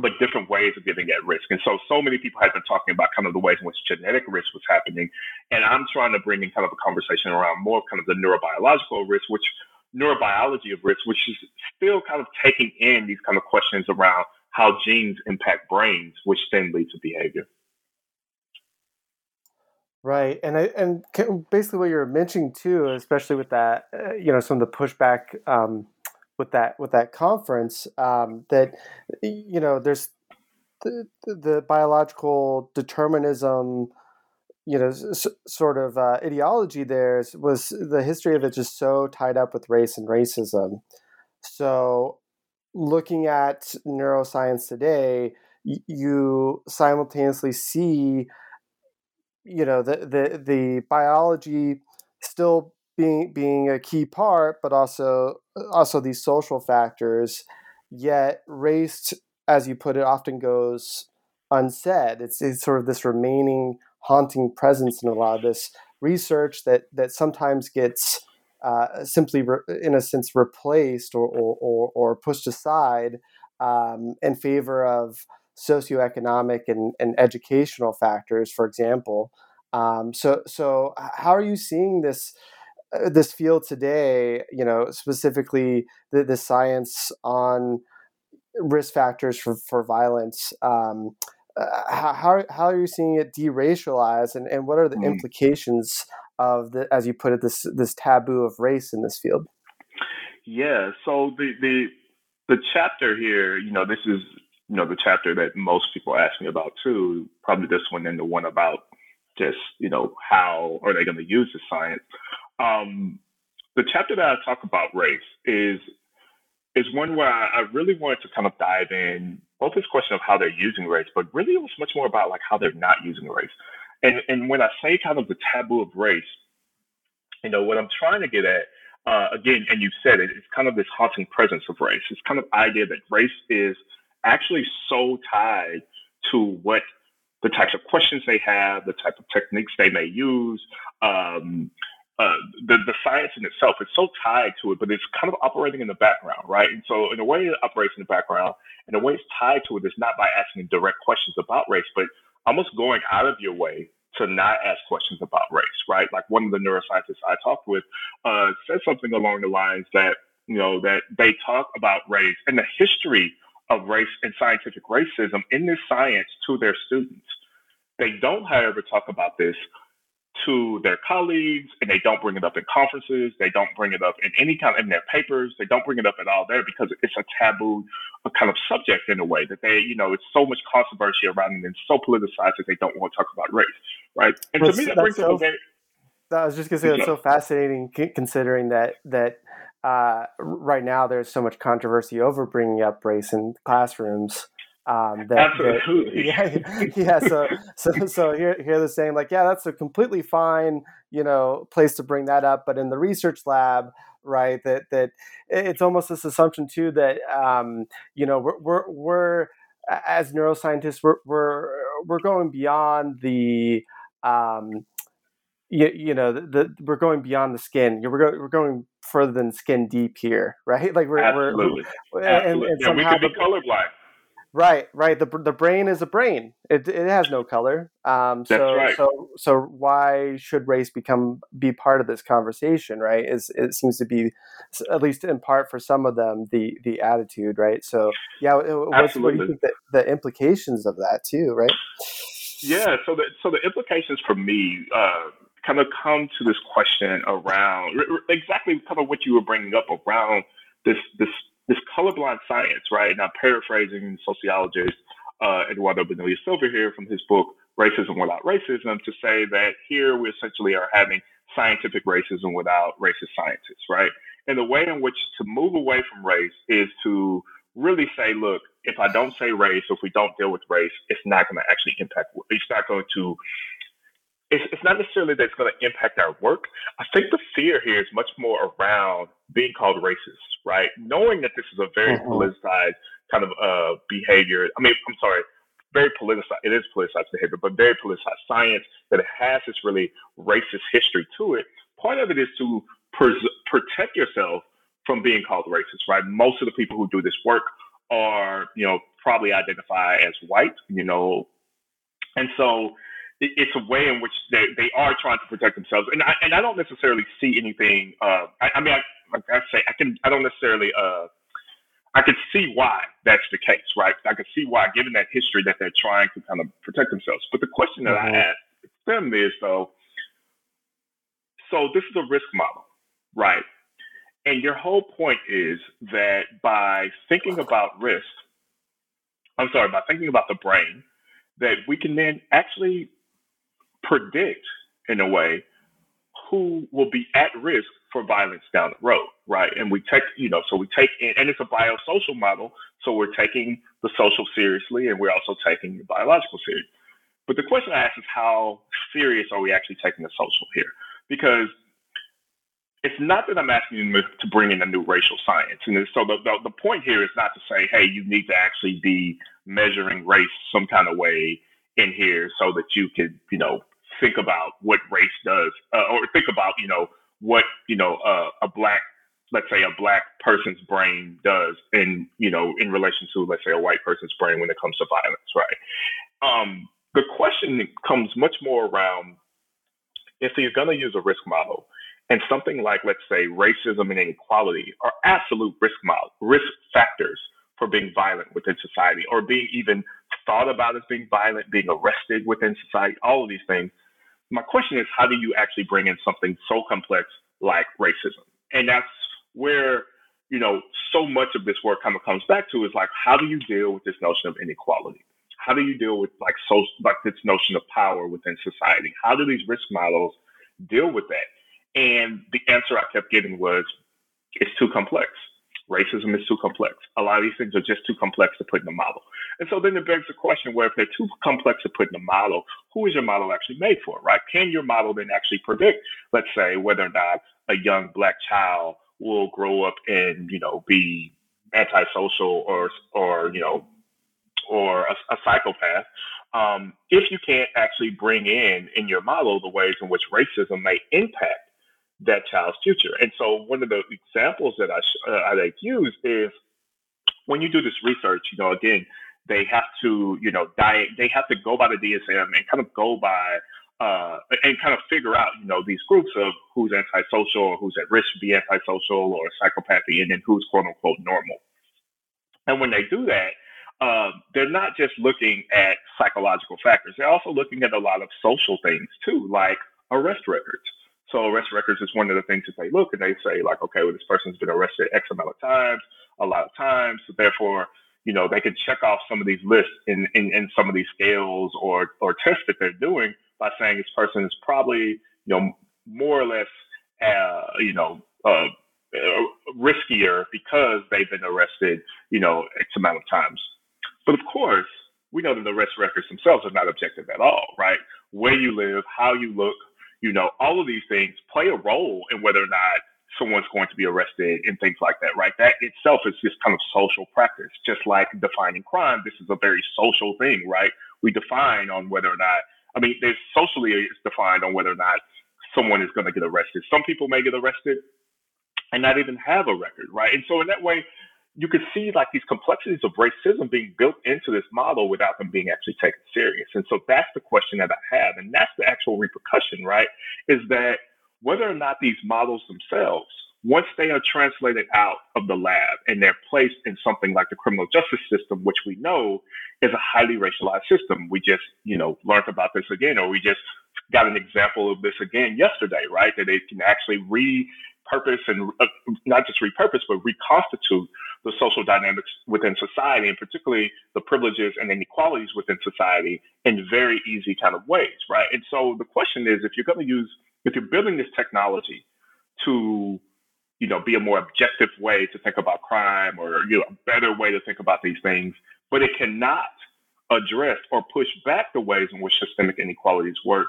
but different ways of getting at risk. And so, so many people have been talking about kind of the ways in which genetic risk was happening. And I'm trying to bring in kind of a conversation around more kind of the neurobiological risk, which neurobiology of risk, which is still kind of taking in these kind of questions around how genes impact brains, which then lead to behavior. Right, and I, and basically what you're mentioning too, especially with that, uh, you know, some of the pushback um, with that with that conference, um, that you know, there's the, the biological determinism, you know, sort of uh, ideology. There was the history of it just so tied up with race and racism. So, looking at neuroscience today, you simultaneously see you know the the the biology still being being a key part, but also also these social factors. Yet race, as you put it, often goes unsaid. It's, it's sort of this remaining haunting presence in a lot of this research that that sometimes gets uh, simply, re- in a sense, replaced or or, or, or pushed aside um, in favor of socioeconomic and, and educational factors, for example. Um, so, so how are you seeing this uh, this field today? You know, specifically the, the science on risk factors for for violence. Um, uh, how how are you seeing it deracialized, and, and what are the mm. implications of the, as you put it, this this taboo of race in this field? Yeah. So the the the chapter here, you know, this is you know the chapter that most people ask me about too. Probably this one and the one about just you know how are they going to use the science. Um, the chapter that I talk about race is is one where I, I really wanted to kind of dive in both this question of how they're using race, but really it was much more about like how they're not using race. And and when I say kind of the taboo of race, you know what I'm trying to get at uh, again, and you said it, it's kind of this haunting presence of race. It's kind of idea that race is actually so tied to what the types of questions they have, the type of techniques they may use, um, uh, the, the science in itself. It's so tied to it, but it's kind of operating in the background, right? And so, in a way, it operates in the background. In a way, it's tied to it is not by asking direct questions about race, but almost going out of your way to not ask questions about race, right? Like one of the neuroscientists I talked with uh, said something along the lines that, you know, that they talk about race and the history of race and scientific racism in this science to their students. They don't, however, talk about this to their colleagues and they don't bring it up in conferences. They don't bring it up in any kind of, in their papers. They don't bring it up at all there because it's a taboo a kind of subject in a way that they, you know, it's so much controversy around it and so politicized that they don't want to talk about race. Right. And that's, to me, that brings so, up very, I was just going to say, it's so fascinating considering that, that, uh, right now there's so much controversy over bringing up race in classrooms. Um, that, Absolutely. That, yeah, yeah. So, so, so here, here they're saying like, yeah, that's a completely fine, you know, place to bring that up. But in the research lab, right, that that it's almost this assumption too that, um, you know, we're, we're, we're as neuroscientists, we're, we're, we're going beyond the, um, you, you know, the, the, we're going beyond the skin. You, We're, go, we're going further than skin deep here, right? Like we're, Absolutely. we're, Absolutely. And, and yeah, we could be colorblind Right, right. The the brain is a brain. It it has no color. Um, so That's right. so so why should race become be part of this conversation? Right? Is it seems to be at least in part for some of them the the attitude. Right. So yeah, what do you think the, the implications of that too? Right. Yeah. So the so the implications for me. Uh, kind of come to this question around exactly kind of what you were bringing up around this this this colorblind science, right? Now, paraphrasing sociologist uh, Eduardo Bonilla Silva here from his book, Racism Without Racism, to say that here we essentially are having scientific racism without racist scientists, right? And the way in which to move away from race is to really say, look, if I don't say race, or if we don't deal with race, it's not going to actually impact, it's not going to it's, it's not necessarily that it's going to impact our work. I think the fear here is much more around being called racist, right? Knowing that this is a very mm-hmm. politicized kind of uh, behavior. I mean, I'm sorry, very politicized. It is politicized behavior, but very politicized science that it has this really racist history to it. Part of it is to pres- protect yourself from being called racist, right? Most of the people who do this work are, you know, probably identify as white, you know, and so it's a way in which they, they are trying to protect themselves. And I, and I don't necessarily see anything. Uh, I, I, mean, I, Like I say, I can, I don't necessarily, uh, I could see why that's the case, right? I could see why, given that history, that they're trying to kind of protect themselves. But the question that mm-hmm. I ask them is, though, so this is a risk model, right? And your whole point is that by thinking about risk, I'm sorry, by thinking about the brain, that we can then actually predict in a way who will be at risk for violence down the road, right? And we take, you know, so we take in, and it's a biosocial model, so we're taking the social seriously and we're also taking the biological serious. But the question I ask is how serious are we actually taking the social here? Because it's not that I'm asking you to bring in a new racial science. And so the, the, the, point here is not to say, hey, you need to actually be measuring race some kind of way in here so that you could, you know, think about what race does uh, or think about, you know, what, you know, uh, a black, let's say a black person's brain does in, you know, in relation to, let's say a white person's brain when it comes to violence, right? Um, the question comes much more around if you're going to use a risk model, and something like, let's say, racism and inequality are absolute risk model, risk factors for being violent within society or being even thought about as being violent, being arrested within society, all of these things. My question is, how do you actually bring in something so complex like racism? And that's where, you know, so much of this work kind of comes back to is like, how do you deal with this notion of inequality? How do you deal with like so like this notion of power within society? How do these risk models deal with that? And the answer I kept getting was, it's too complex. Racism is too complex. A lot of these things are just too complex to put in a model. And so then it begs the question where if they're too complex to put in a model, who is your model actually made for, right? Can your model then actually predict, let's say, whether or not a young black child will grow up and, you know, be antisocial or, or, you know, or a, a psychopath, um, if you can't actually bring in in your model the ways in which racism may impact that child's future. And so one of the examples that I, uh, I like use is when you do this research, you know, again, they have to, you know, diet, they have to go by the DSM and kind of go by uh, and kind of figure out, you know, these groups of who's antisocial or who's at risk to be antisocial or psychopathy, and then who's quote unquote normal. And when they do that, uh, they're not just looking at psychological factors; they're also looking at a lot of social things too, like arrest records. So arrest records is one of the things that they look and they say like, okay, well, this person's been arrested X amount of times, a lot of times. So therefore, you know, they can check off some of these lists in, in, in some of these scales or, or tests that they're doing by saying this person is probably, you know, more or less, uh, you know, uh, uh, riskier because they've been arrested, you know, X amount of times. But of course, we know that the arrest records themselves are not objective at all, right? Where you live, how you look, you know, all of these things play a role in whether or not someone's going to be arrested and things like that, right? That itself is just kind of social practice, just like defining crime. This is a very social thing, right? We define on whether or not, I mean, there's socially it's defined on whether or not someone is going to get arrested. Some people may get arrested and not even have a record, right? And so in that way, you could see like these complexities of racism being built into this model without them being actually taken serious. And so that's the question that I have. And that's the actual repercussion, right? Is that whether or not these models themselves, once they are translated out of the lab and they're placed in something like the criminal justice system, which we know is a highly racialized system. We just, you know, learned about this again, or we just got an example of this again yesterday, right? That it can actually re repurpose and uh, not just repurpose, but reconstitute the social dynamics within society, and particularly the privileges and inequalities within society in very easy kind of ways, right? And so the question is, if you're going to use, if you're building this technology to, you know, be a more objective way to think about crime or you know, a better way to think about these things, but it cannot address or push back the ways in which systemic inequalities work,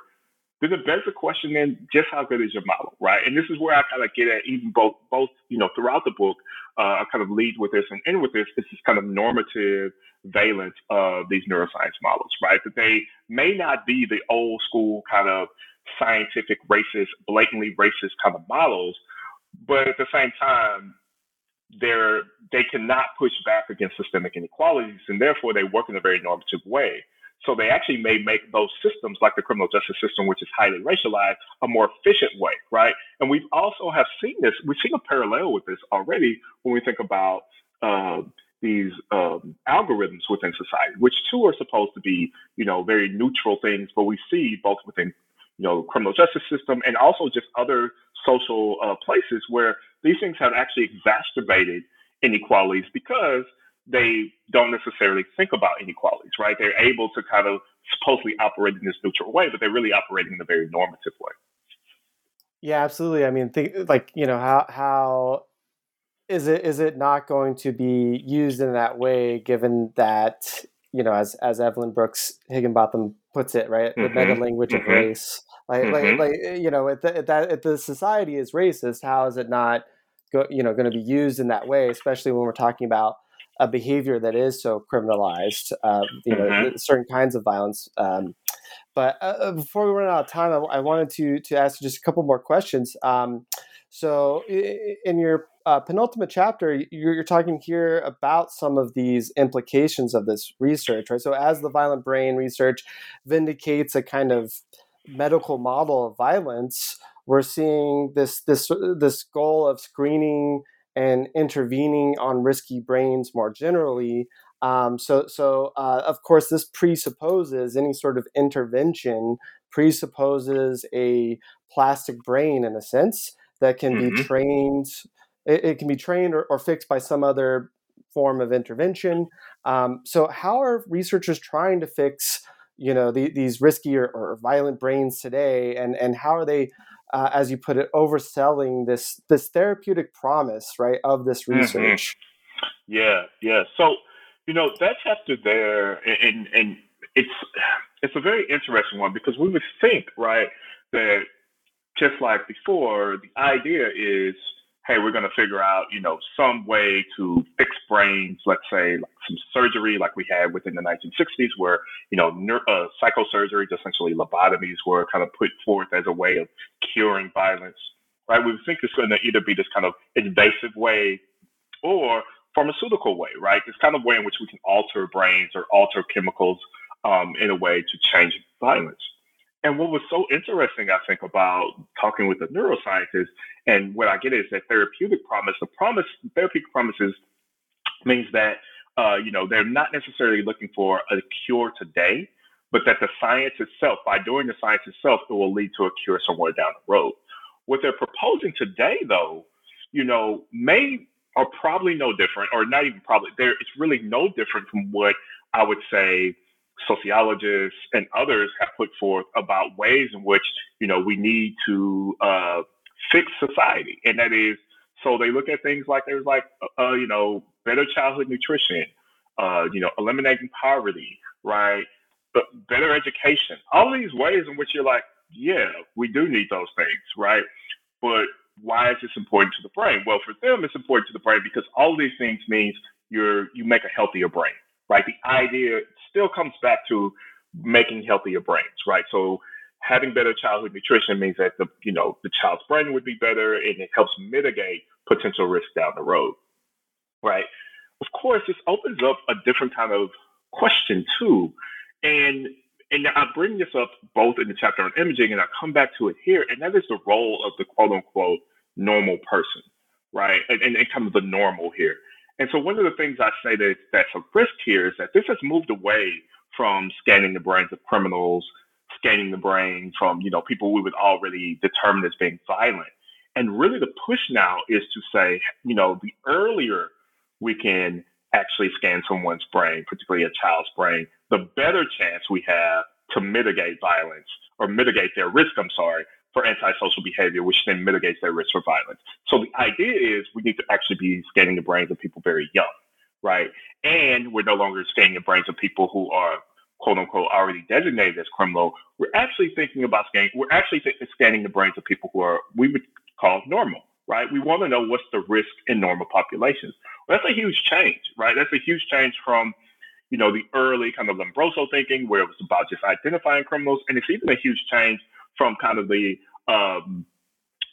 then it begs the question then just how good is your model, right? And this is where I kind of get at even both both, you know, throughout the book, uh, I kind of lead with this and end with this. This kind of normative valence of these neuroscience models, right? That they may not be the old school kind of scientific racist, blatantly racist kind of models, but at the same time, they're they cannot push back against systemic inequalities, and therefore they work in a very normative way. So they actually may make those systems, like the criminal justice system, which is highly racialized, a more efficient way, right? And we've also have seen this. We've seen a parallel with this already when we think about uh, these um, algorithms within society, which too are supposed to be, you know, very neutral things. But we see both within, you know, criminal justice system and also just other social uh, places where these things have actually exacerbated inequalities because they don't necessarily think about inequalities, right? They're able to kind of supposedly operate in this neutral way, but they're really operating in a very normative way. Yeah, absolutely. I mean, think like you know how how is it is it not going to be used in that way, given that you know, as as Evelyn Brooks Higginbotham puts it, right, mm-hmm. the meta language mm-hmm. of race, like mm-hmm. like like you know, if, the, if that if the society is racist, how is it not go, you know going to be used in that way, especially when we're talking about a behavior that is so criminalized, uh, you know, mm-hmm. certain kinds of violence. Um, but uh, uh, before we run out of time, I, I, wanted to to ask just a couple more questions. Um, so, in your uh, penultimate chapter, you're, you're, talking here about some of these implications of this research, right? So, as the violent brain research vindicates a kind of medical model of violence, we're seeing this this this goal of screening and intervening on risky brains more generally. Um, so, so uh, of course, this presupposes any sort of intervention presupposes a plastic brain in a sense that can mm-hmm. be trained. It, it, can be trained or, or, fixed by some other form of intervention. Um, so, how are researchers trying to fix, you know, the, these risky or, or violent brains today, and and how are they uh, as you put it, overselling this this therapeutic promise, right, of this mm-hmm. research. Mm-hmm. Yeah, yeah. So you know that chapter there, and and it's it's a very interesting one because we would think, right, that just like before, the idea is hey, we're going to figure out, you know, some way to fix brains, let's say like some surgery like we had within the 1960s where, you know, neuro, uh, psychosurgery, essentially lobotomies were kind of put forth as a way of curing violence, right? We think it's going to either be this kind of invasive way or pharmaceutical way, right? This kind of way in which we can alter brains or alter chemicals um, in a way to change violence. And what was so interesting, I think, about talking with the neuroscientist and what I get is that therapeutic promise. The promise, therapeutic promises means that, uh, you know, they're not necessarily looking for a cure today, but that the science itself, by doing the science itself, it will lead to a cure somewhere down the road. What they're proposing today, though, you know, may are probably no different, or not even probably, there it's really no different from what I would say sociologists and others have put forth about ways in which you know we need to uh, fix society, and that is so they look at things like there's like uh, uh, you know better childhood nutrition, uh, you know eliminating poverty, right, but better education, all these ways in which you're like, yeah, we do need those things, right, but why is this important to the brain? Well, for them, it's important to the brain because all these things means you're you make a healthier brain, right? The idea still comes back to making healthier brains, right? So having better childhood nutrition means that the you know the child's brain would be better and it helps mitigate potential risk down the road, right? Of course, this opens up a different kind of question too, and and I bring this up both in the chapter on imaging and I come back to it here, and that is the role of the quote unquote normal person, right? And, and, and kind of the normal here. And so one of the things I say that that's a risk here is that this has moved away from scanning the brains of criminals, scanning the brain from, you know, people we would already determine as being violent. And really the push now is to say, you know, the earlier we can actually scan someone's brain, particularly a child's brain, the better chance we have to mitigate violence or mitigate their risk, I'm sorry, for antisocial behavior, which then mitigates their risk for violence. So the idea is we need to actually be scanning the brains of people very young, right? And we're no longer scanning the brains of people who are quote unquote already designated as criminal. We're actually thinking about scanning. We're actually scanning the brains of people who are we would call normal, right? We want to know what's the risk in normal populations. Well, that's a huge change, right? That's a huge change from you know the early kind of Lombroso thinking, where it was about just identifying criminals, and it's even a huge change from kind of the um,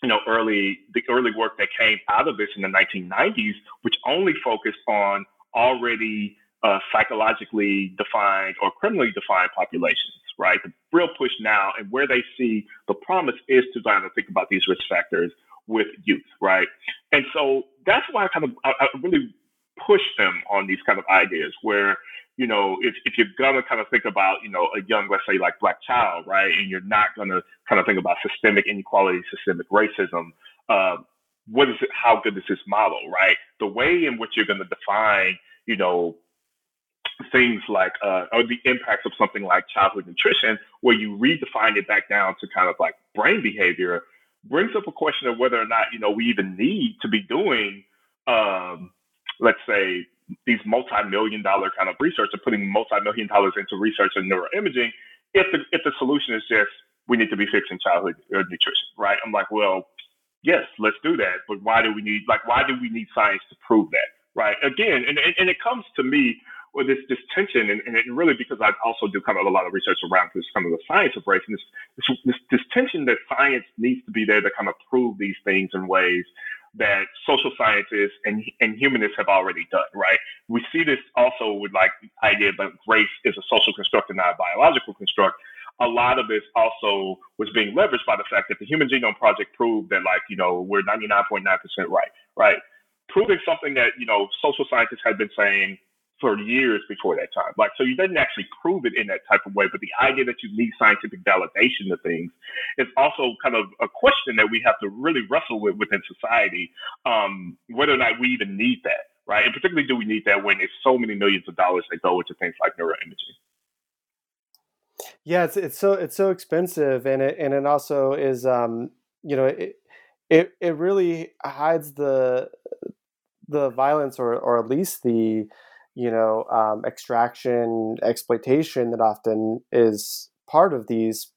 you know early the early work that came out of this in the 1990s, which only focused on already uh, psychologically defined or criminally defined populations, right? The real push now and where they see the promise is to try to think about these risk factors with youth, right? And so that's why I kind of I, I really push them on these kind of ideas where you know, if, if you're gonna kind of think about, you know, a young, let's say like black child, right, and you're not gonna kind of think about systemic inequality, systemic racism, uh, what is it? How good is this model, right? The way in which you're gonna define, you know, things like uh, or the impacts of something like childhood nutrition, where you redefine it back down to kind of like brain behavior, brings up a question of whether or not you know we even need to be doing, um, let's say, these multi-million dollar kind of research or putting multi-million dollars into research and neuroimaging if the if the solution is just we need to be fixing childhood uh, nutrition, right? I'm like, well, yes, let's do that, but why do we need like why do we need science to prove that, right? Again, and and, and it comes to me with this this tension, and, and it really because I also do kind of a lot of research around this kind of the science of race, and this, this this this tension that science needs to be there to kind of prove these things in ways that social scientists and, and humanists have already done, right? We see this also with like the idea that race is a social construct and not a biological construct. A lot of this also was being leveraged by the fact that the Human Genome Project proved that like, you know, we're 99.9% right, right? Proving something that, you know, social scientists had been saying for years before that time. Like, so you didn't actually prove it in that type of way, but the idea that you need scientific validation of things is also kind of a question that we have to really wrestle with within society, um, whether or not we even need that, right? And particularly, do we need that when it's so many millions of dollars that go into things like neuroimaging? Yeah, it's it's so it's so expensive, and it and it also is, um, you know, it it it really hides the the violence or or at least the you know um, extraction exploitation that often is part of these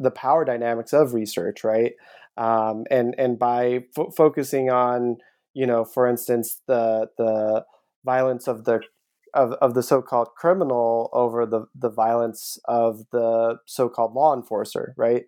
the power dynamics of research right um, and and by f- focusing on you know for instance the the violence of the of, of the so-called criminal over the the violence of the so-called law enforcer right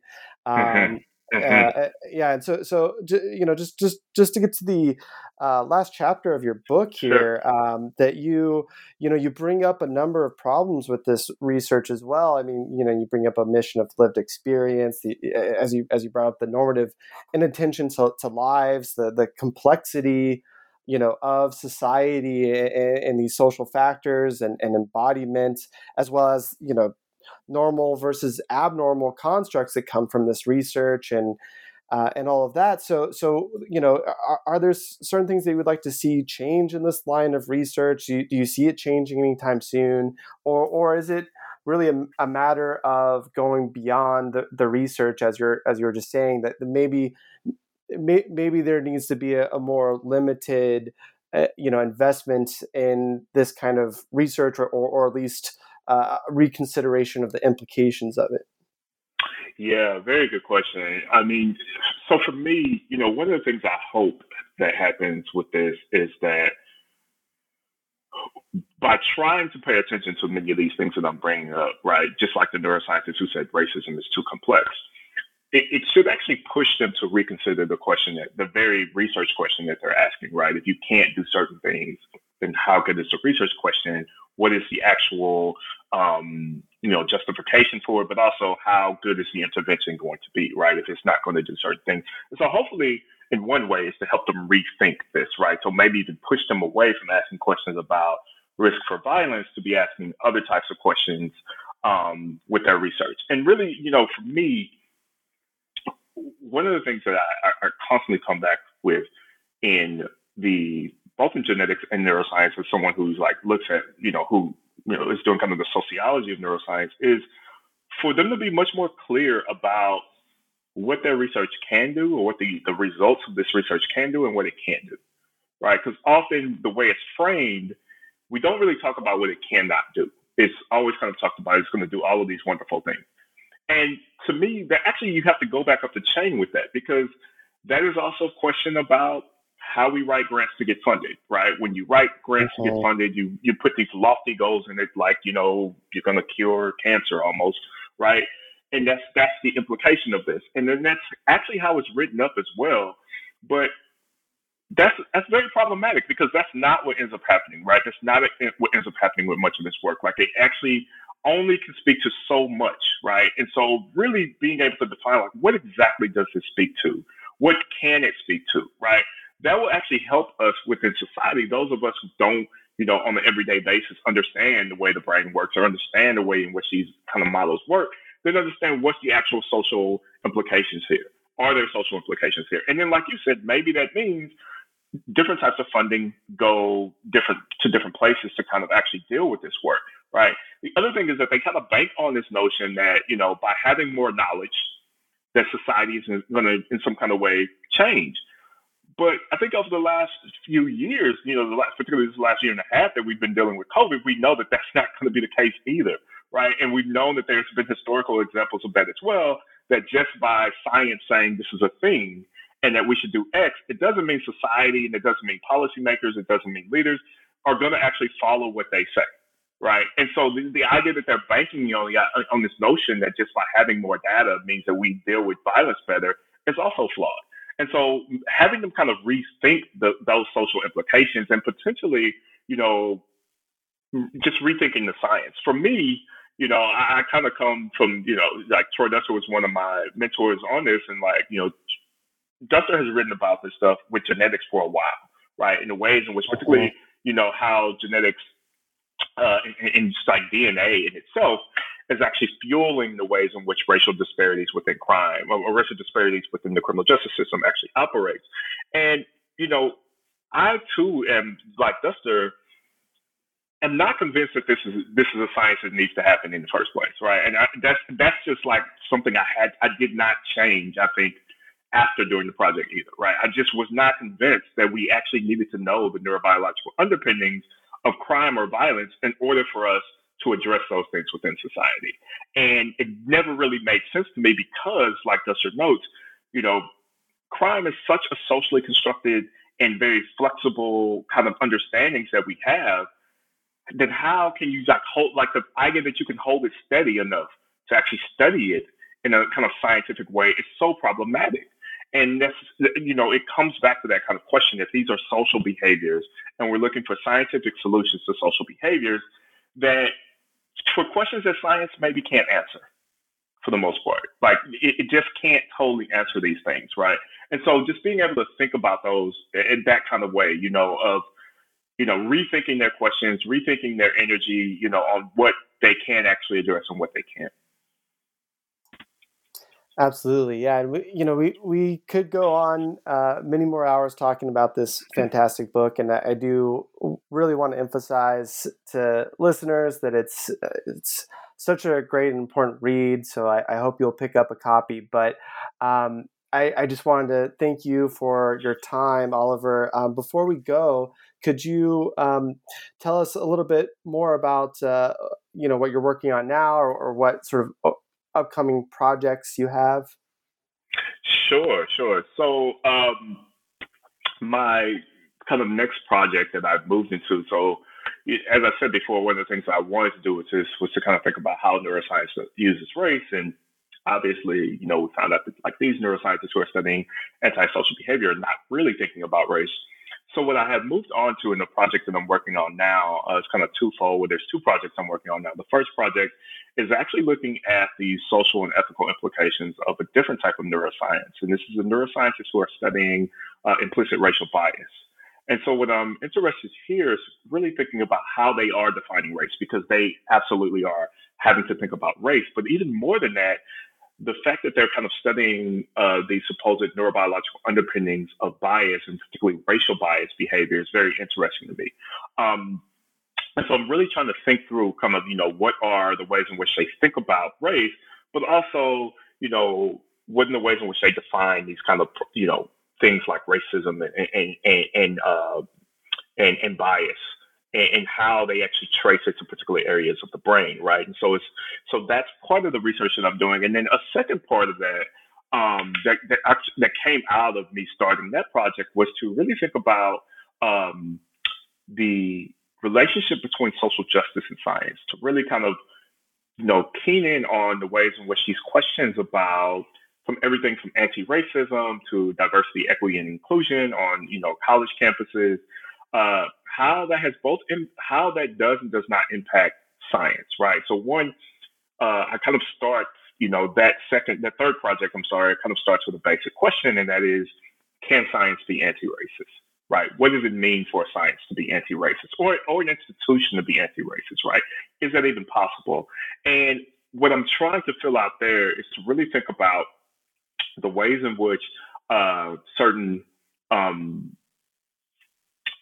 mm-hmm. um, mm-hmm. Uh, yeah and so so you know just just just to get to the uh, last chapter of your book here sure. um, that you you know you bring up a number of problems with this research as well. I mean, you know, you bring up a mission of lived experience, the, as you as you brought up the normative inattention to, to lives, the the complexity you know of society and, and these social factors and, and embodiment as well as you know normal versus abnormal constructs that come from this research and uh, and all of that. So, so you know, are, are, there certain things that you would like to see change in this line of research? Do you, do you see it changing anytime soon, or or is it really a, a matter of going beyond the, the research, as you're as you were just saying, that maybe may, maybe there needs to be a, a more limited, uh, you know, investment in this kind of research, or or, or at least uh, reconsideration of the implications of it. Yeah, very good question. I mean, so for me, you know, one of the things I hope that happens with this is that by trying to pay attention to many of these things that I'm bringing up, right, just like the neuroscientists who said racism is too complex, it, it should actually push them to reconsider the question that the very research question that they're asking, right? If you can't do certain things, then how good is the research question? What is the actual um, you know, justification for it, but also how good is the intervention going to be, right? If it's not going to do certain things. And so hopefully in one way is to help them rethink this, right? So maybe even push them away from asking questions about risk for violence to be asking other types of questions um, with their research. And really, you know, for me, one of the things that I, I constantly come back with in the both in genetics and neuroscience as someone who's like looks at, you know, who you know is doing kind of the sociology of neuroscience is for them to be much more clear about what their research can do or what the, the results of this research can do and what it can't do right? Because often the way it's framed we don't really talk about what it cannot do. It's always kind of talked about it's going to do all of these wonderful things. And to me that actually you have to go back up the chain with that because that is also a question about how we write grants to get funded, right? When you write grants to get mm-hmm. funded, you you put these lofty goals in it, like you know you're going to cure cancer almost, right? And that's that's the implication of this, and then that's actually how it's written up as well. But that's that's very problematic because that's not what ends up happening, right? That's not what ends up happening with much of this work. Like they actually only can speak to so much, right? And so really being able to define like what exactly does this speak to? What can it speak to, right? That will actually help us within society. Those of us who don't, you know, on an everyday basis understand the way the brain works or understand the way in which these kind of models work, then understand what's the actual social implications here. Are there social implications here? And then, like you said, maybe that means different types of funding go different to different places to kind of actually deal with this work, right? The other thing is that they kind of bank on this notion that you know by having more knowledge, that society is going to in some kind of way change. But I think over the last few years, you know, the last, particularly this last year and a half that we've been dealing with COVID, we know that that's not going to be the case either, right? And we've known that there's been historical examples of that as well. That just by science saying this is a thing, and that we should do X, it doesn't mean society and it doesn't mean policymakers, it doesn't mean leaders are going to actually follow what they say. Right. And so the, the idea that they're banking on, on this notion that just by having more data means that we deal with violence better is also flawed. And so having them kind of rethink the, those social implications and potentially, you know, just rethinking the science. For me, you know, I, I kind of come from, you know, like Troy Duster was one of my mentors on this and like, you know, Duster has written about this stuff with genetics for a while, right? In the ways in which, particularly, you know, how genetics uh, and, just like DNA in itself is actually fueling the ways in which racial disparities within crime or, racial disparities within the criminal justice system actually operates. And, you know, I too am like Duster am not convinced that this is this is a science that needs to happen in the first place, right? And I, that's that's just like something I had I did not change. I think after doing the project either, right? I just was not convinced that we actually needed to know the neurobiological underpinnings of crime or violence in order for us to address those things within society. And it never really made sense to me because, like Duster notes, you know, crime is such a socially constructed and very flexible kind of understandings that we have. Then how can you like hold like the idea that you can hold it steady enough to actually study it in a kind of scientific way is so problematic. And that's, you know, it comes back to that kind of question if these are social behaviors and we're looking for scientific solutions to social behaviors that for questions that science maybe can't answer for the most part. Like it, it, just can't totally answer these things, right? And so just being able to think about those in that kind of way, you know, of you know, rethinking their questions, rethinking their energy, you know, on what they can actually address and what they can't. Absolutely, yeah, and we, you know, we we could go on uh, many more hours talking about this fantastic book, and I, I do really want to emphasize to listeners that it's uh, it's such a great and important read. So I, I hope you'll pick up a copy. But um, I, I, just wanted to thank you for your time, Oliver. Um, before we go, could you um, tell us a little bit more about uh, you know what you're working on now, or, or what sort of upcoming projects you have? Sure, sure. So, um, my kind of next project that I've moved into. So, as I said before, one of the things I wanted to do was this was to kind of think about how neuroscience uses race, and obviously, you know, we found out that like these neuroscientists who are studying antisocial behavior are not really thinking about race so what I have moved on to in the project that I'm working on now uh, is kind of twofold. Where there's two projects I'm working on now. The first project is actually looking at the social and ethical implications of a different type of neuroscience, and this is the neuroscientists who are studying uh, implicit racial bias. And so what I'm interested here is really thinking about how they are defining race because they absolutely are having to think about race. But even more than that, the fact that they're kind of studying uh, the supposed neurobiological underpinnings of bias and particularly racial bias behavior is very interesting to me. Um, and so I'm really trying to think through kind of, you know, what are the ways in which they think about race, but also, you know, what are the ways in which they define these kind of, you know, things like racism and, and, and, and, uh, and, and bias and, how they actually trace it to particular areas of the brain, right? And so it's so that's part of the research that I'm doing, and then a second part of that um, that that, actually, that came out of me starting that project was to really think about um, the relationship between social justice and science, to really kind of you know keen in on the ways in which these questions about from everything from anti-racism to diversity, equity, and inclusion on you know college campuses. Uh, how that has both in, how that does and does not impact science, right? So one, uh, I kind of start you know that second, that third project. I'm sorry, it kind of starts with a basic question, and that is, can science be anti-racist? Right? What does it mean for a science to be anti-racist, or or an institution to be anti-racist? Right? Is that even possible? And what I'm trying to fill out there is to really think about the ways in which uh, certain um,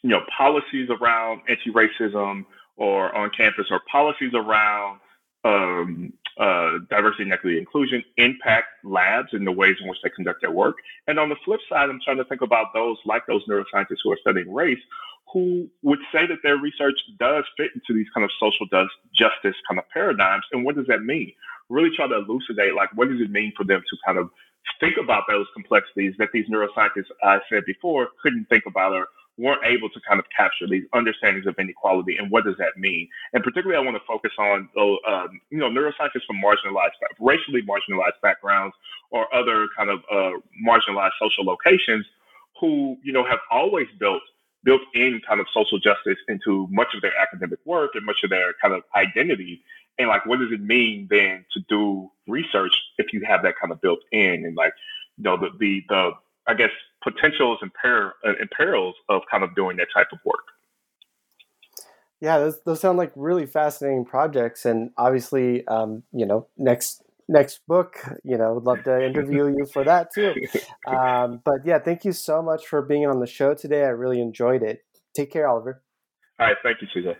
you know policies around anti-racism or on campus or policies around um, uh, diversity and equity inclusion impact labs and the ways in which they conduct their work. And on the flip side, I'm trying to think about those like those neuroscientists who are studying race who would say that their research does fit into these kind of social justice kind of paradigms. And what does that mean? Really try to elucidate like what does it mean for them to kind of think about those complexities that these neuroscientists I said before couldn't think about or weren't able to kind of capture these understandings of inequality and what does that mean. And particularly, I want to focus on um, you know neuroscientists from marginalized, racially marginalized backgrounds or other kind of uh, marginalized social locations who you know have always built built in kind of social justice into much of their academic work and much of their kind of identity. And like, what does it mean then to do research if you have that kind of built in and like, you know, the the, the I guess potentials and, per, uh, and perils of kind of doing that type of work. Yeah, those, those sound like really fascinating projects, and obviously, um, you know, next next book, you know, would love to interview you for that too. Um, but yeah, thank you so much for being on the show today. I really enjoyed it. Take care, Oliver. All right, thank you, CJ.